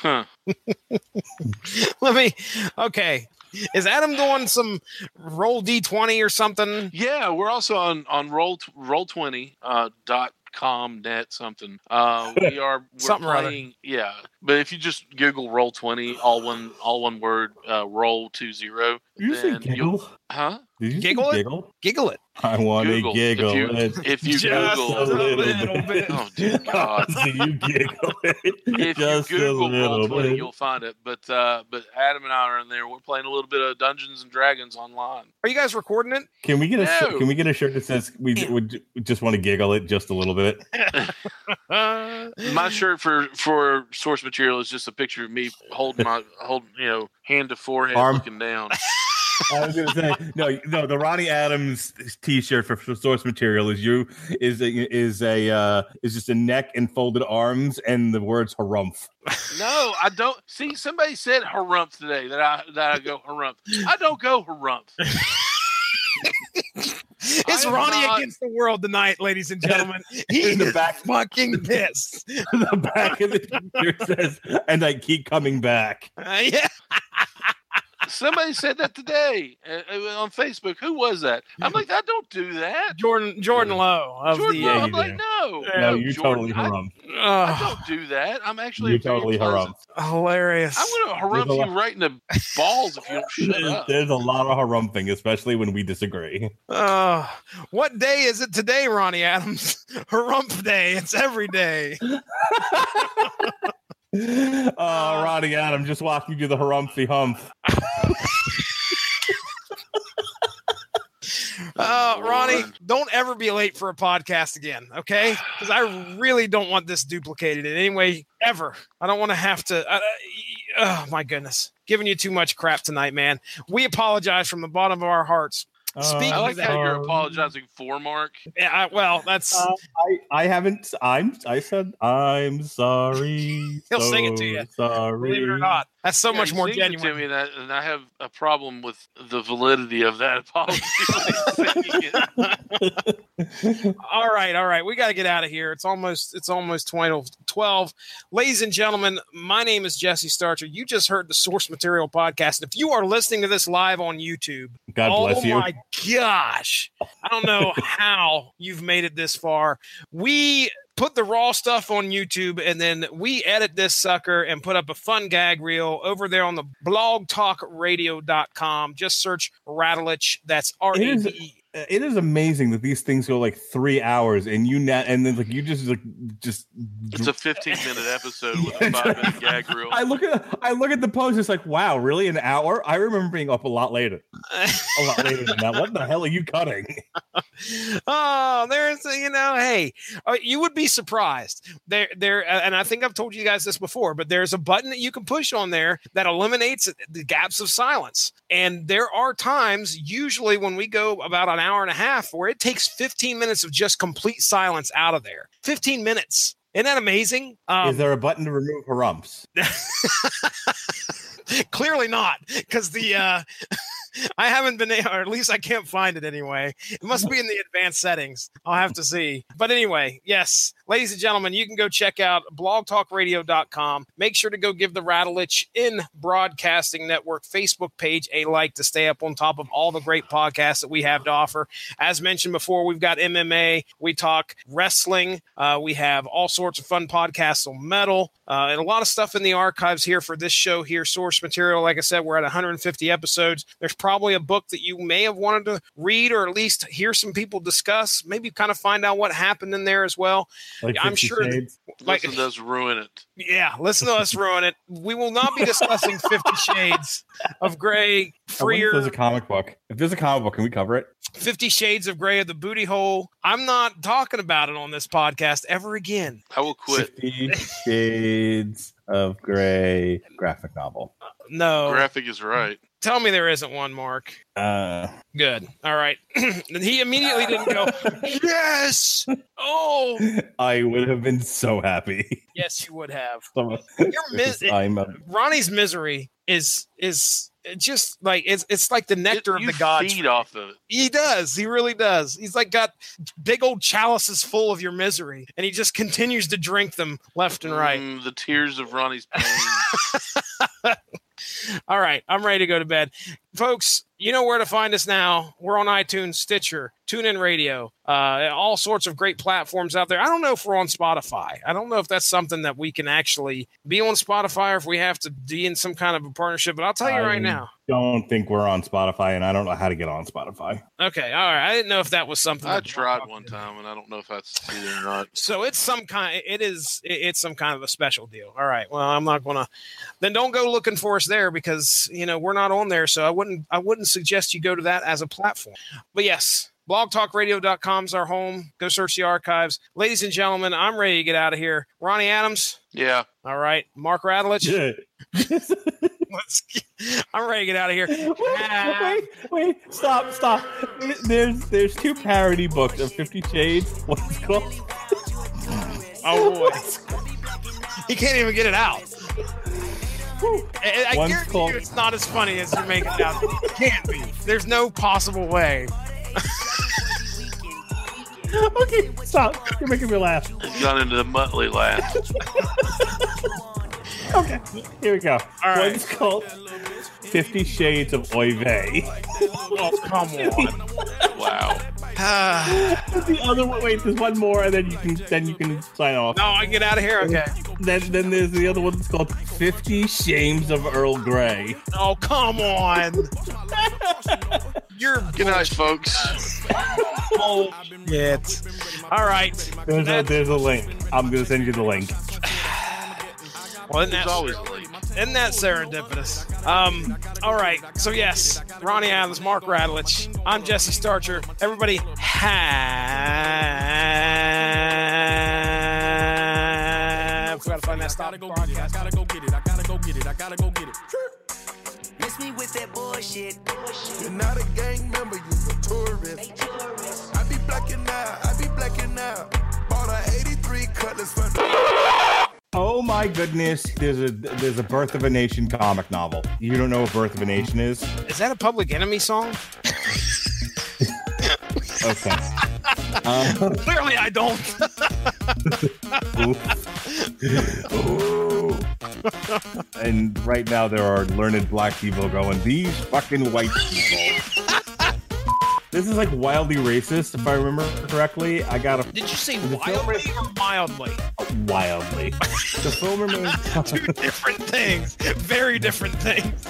huh. Let me. Okay, is Adam doing some roll d twenty or something? Yeah, we're also on on roll roll twenty uh, dot com net something. Uh, we are we're Something playing. Yeah, but if you just Google roll twenty, all one all one word, uh, roll two zero. Did you say then you'll- giggle? Huh? Did you Giggle say it? giggle? Giggle it. I want to Google. giggle. If you- it. If you Just Google, a little bit. oh dear God. So you giggle it. If Just you a Google roll little twenty, bit. you'll find it. But uh, but Adam and I are in there. We're playing a little bit of Dungeons and Dragons online. Are you guys recording it? Can we get a shirt, No. can we get a shirt that says we would just want to giggle it just a little bit? Uh, My shirt for for source material is just a picture of me holding my holding you know hand to forehead Arm. looking down. I was gonna say no, no. The Ronnie Adams T-shirt for, for source material is you is a is a uh, is just a neck and folded arms and the words harumph. No, I don't. See, somebody said harumph today that I that I go harumph. I don't go harumph. it's Ronnie not- against the world tonight, ladies and gentlemen. He In the back- fucking pissed. the back of the T-shirt says, "And I keep coming back." Uh, yeah. Somebody said that today uh, uh, on Facebook. Who was that? I'm like, I don't do that. Jordan Jordan Lowe of Jordan, the. Lowe. Yeah, I'm you like, no, No, no, you're Jordan, totally I, harumph. I don't do that. I'm actually You're a totally pleasant- harumph. hilarious. I'm gonna harumph you right in the balls if you don't shut There's, up. there's a lot of harumphing, especially when we disagree. Uh, what day is it today, Ronnie Adams? Harump Day. It's every day. Oh, Ronnie Adam just walking through the harumphy hump. Uh, Oh, Ronnie, don't ever be late for a podcast again, okay? Because I really don't want this duplicated in any way ever. I don't want to have to. Uh, oh my goodness, giving you too much crap tonight, man. We apologize from the bottom of our hearts. Speaking I of like that- how you're Um, apologizing for Mark. Yeah, I, well, that's Uh, I, I haven't. I'm. I said I'm sorry. He'll sing it to you, Sorry. believe it or not. That's so Yeah, much more sings it To genuine. me and, I, and I have a problem with the validity of that apology. when he's singing it. all right, all right. We got to get out of here. It's almost it's almost 20 12. Ladies and gentlemen, my name is Jesse Starcher. You just heard the Source Material podcast. If you are listening to this live on YouTube, God oh bless you. Oh my gosh. I don't know how you've made it this far. We put the raw stuff on YouTube and then we edit this sucker and put up a fun gag reel over there on the blogtalkradio.com. Just search Radulich. That's R A D E. It is amazing that these things go like three hours, and you net, and then like you just like just. It's a 15 minute episode with a five minute gag reel. I look at I look at the post. It's like wow, really an hour? I remember being up a lot later. A lot later than that. What the hell are you cutting? oh, there's you know, hey, uh, you would be surprised. There, there, uh, and I think I've told you guys this before, but there's a button that you can push on there that eliminates the gaps of silence. And there are times, usually when we go about an hour and a half, where it takes 15 minutes of just complete silence out of there. 15 minutes. Isn't that amazing? Um, is there a button to remove harumps? Clearly not, because the uh, I haven't been, or at least I can't find it anyway. It must be in the advanced settings. I'll have to see. But anyway, yes, ladies and gentlemen, you can go check out blogtalkradio.com. Make sure to go give the Radulich in Broadcasting Network Facebook page a like to stay up on top of all the great podcasts that we have to offer. As mentioned before, we've got MMA, we talk wrestling, uh, we have all sorts of fun podcasts on metal, uh, and a lot of stuff in the archives here for this show here. Source material, like I said, we're at 150 episodes. There's probably a book that you may have wanted to read or at least hear some people discuss. Maybe kind of find out what happened in there as well. Like I'm sure that- Shades? Like, Listen does ruin it. yeah, listen to us ruin it. We will not be discussing Fifty Shades of Grey, I wonder if there's a comic book. If there's a comic book, can we cover it? Fifty Shades of Grey of the Booty Hole. I'm not talking about it on this podcast ever again. I will quit. Fifty Shades of Grey graphic novel. No, Graphic is right. Tell me there isn't one, Mark. Uh, Good. All right. he immediately didn't go, yes. Oh, I would have been so happy. yes, you would have. Some- Your mis- I'm a- Ronnie's misery is is just like it's it's like the nectar You of the gods. feed off of it. He does. He really does. He's like got big old chalices full of your misery, and he just continues to drink them left and right. Mm, the tears of Ronnie's pain. All right, I'm ready to go to bed, folks. You know where to find us now. We're on iTunes, Stitcher, TuneIn Radio, uh, all sorts of great platforms out there. I don't know if we're on Spotify. I don't know if that's something that we can actually be on Spotify or if we have to be in some kind of a partnership. But I'll tell you I- right now. I don't think we're on Spotify, and I don't know how to get on Spotify. Okay, all right. I didn't know if that was something. I tried one time, and I don't know if that's either or not. So it's some kind. It is. It's some kind of a special deal. All right. Well, I'm not gonna. Then don't go looking for us there because you know we're not on there. So I wouldn't. I wouldn't suggest you go to that as a platform. But yes, blogtalkradio.com is our home. Go search the archives, ladies and gentlemen. I'm ready to get out of here. Ronnie Adams. Yeah. All right. Mark Radulich. Let's get- I'm ready to get out of here. wait, wait, ah. wait, stop, stop. There's there's two parody books of Fifty Shades. What's called? Oh boy. He can't even get it out. I, I guarantee called- you it's not as funny as you make it out. It can't be. There's no possible way. okay, stop. You're making me laugh. He's gone into the Muttley laugh. Okay, here we go. All right. One's called Fifty Shades of Oy Vey. Oh, come on. Wow. The other one, wait, there's one more, and then you can then you can sign off. no, I get out of here. Okay. Then then there's the other one that's called Fifty Shames of Earl Grey. Oh, come on. You're Good night, folks. bullshit. All right. There's a there's a link. I'm gonna send you the link. Well, isn't that, always isn't that serendipitous? Um. All right. So yes, Ronnie Adams, Mark Radulich. I'm Jesse Starcher. Everybody have. Forgot to find that stop gotta go get it. I gotta go get it. I gotta go get it. I gotta go get it. test me with that bullshit. You're not a gang member, you're a tourist. I be blacking out, I be blacking out. Bought a 83 cutlass for the. Oh my goodness! There's a there's a Birth of a Nation comic novel. You don't know what Birth of a Nation is? Is that a Public Enemy song? Okay. Um, Clearly, I don't. Ooh. and right now there are learned black people going, these fucking white people. this is like wildly racist, if I remember correctly. I got a Did you say wildly or mildly? Wildly. The film remains Two different things. Very different things.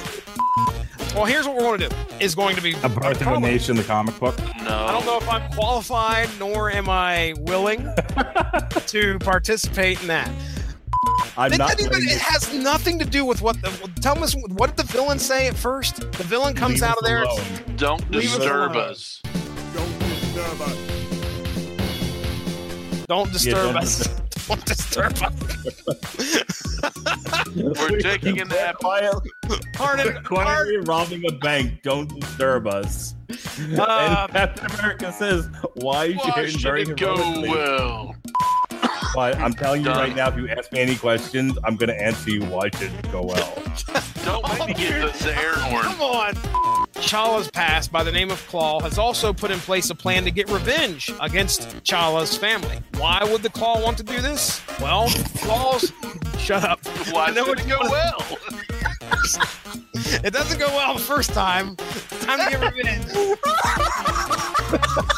Well, here's what we're going to do. Is going to be a Birth of a Nation, the comic book. No. I don't know if I'm qualified, nor am I willing to participate in that. I'm It, not. even- it has nothing to do with what the. Tell us what did the villain say at first? The villain comes leave out of there. alone. Don't Leave us disturb us. Don't disturb us. Don't disturb don't us. Don't disturb us. We're taking a nap. Quiet, Harden, quietly robbing a bank. Don't disturb us. Uh, and Captain America says, "Why, Why should very it go well? But I'm telling you right now, if you ask me any questions, I'm going to answer you why did it go well. Don't make me get the, the air horn. Come on. Chala's past, by the name of Klaw, has also put in place a plan to get revenge against Chala's family. Why would the Klaw want to do this? Well, Klaw's. Shut up. Why I know should it go well? It doesn't go well the first time. Time to get revenge.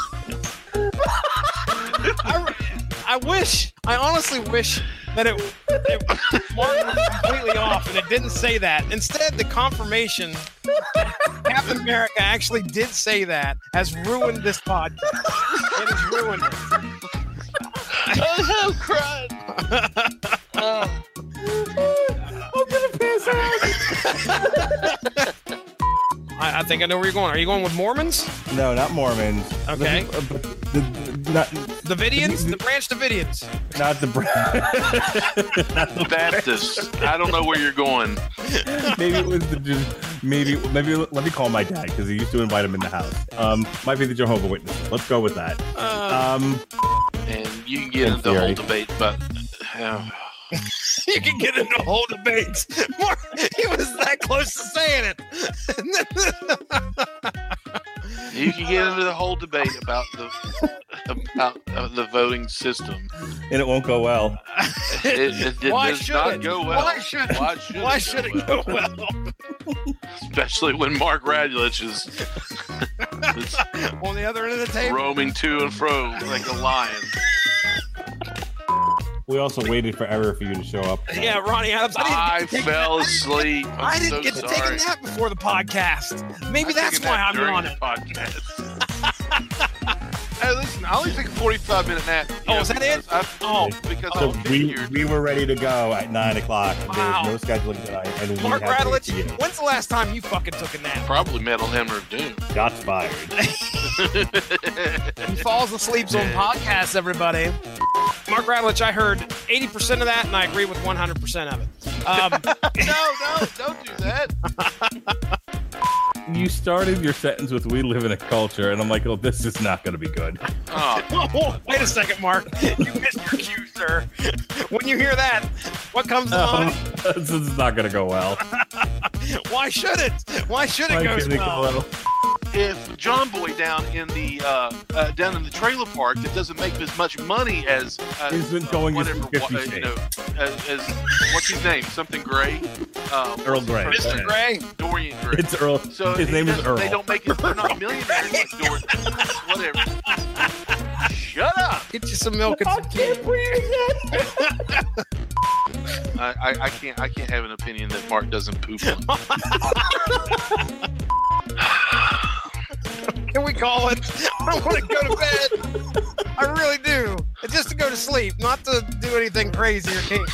I wish, I honestly wish that it, it Martin was completely off and it didn't say that. Instead, the confirmation that Captain America actually did say that has ruined this podcast. It has ruined it. I'm crying. I, I think I know where you're going. Are you going with Mormons? No, not Mormons. Okay. The, uh, the, the- not, Davidians? The Branch Davidians. not the. br- not the Baptist. I don't know where you're going. maybe it was the just maybe maybe let me call my dad because he used to invite him in the house. Um, might be the Jehovah Witnesses. Let's go with that. Uh, Um, And you can get into the whole debate, but uh, you can get into whole debates. Mark, he was that close to saying it. you can get into the whole debate about the about uh, the voting system. and it won't go well. It, it, it Why does should not it? go well. Why should it? Why should Why it, should go it go well? well? Especially when Mark Radulich is, is On the other end of the table. roaming to and fro like a lion. We also waited forever for you to show up. Yeah, Ronnie Adams. I I didn't, get to take fell a- asleep. I'm I didn't so get to sorry. take a nap before the podcast. Maybe I that's why nap I'm during on the it. podcast. hey, listen, I only take a 45 minute nap. Oh, know, is that it? because I, Oh, because So we, we were ready to go at nine o'clock. Wow. There was no scheduling tonight, and Mark had to wait for Radulich, you. when's the last time you fucking took a nap? probably Metal Hammer of Doom. Got fired. He falls asleep on podcasts, everybody. Mark Radulich, I heard 80% of that, and I agree with 100% of it. Um, no, no, don't do that. you started your sentence with "We live in a culture," and I'm like, "Oh, this is not going to be good." Oh, wait a second, Mark. You missed your cue, sir. When you hear that, what comes to this is not going to go well. Why should it? Why should it Why go can't it go well? Well? if John Boy down in the uh, uh, down in the trailer park that doesn't make as much money as uh, Isn't going as whatever, Fifty uh, you know, as, as what's his name? Something Gray. Uh, Earl Grey. Mr. name? Gray? Dorian Gray. It's Earl. So His name is Earl. They don't make it. They're not millionaires like Dorian. Whatever. Shut up. Get you some milk and some tea. I, I, I can't. I can't have an opinion that Mark doesn't poop. on. Can we call it? I want to go to bed. I really do. It's just to go to sleep, not to do anything crazy or kinky.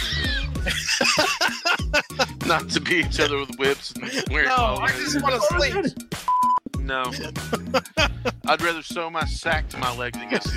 Not to beat each other with whips and wear. No, I just want to sleep. No. I'd rather sew my sack to my leg than get to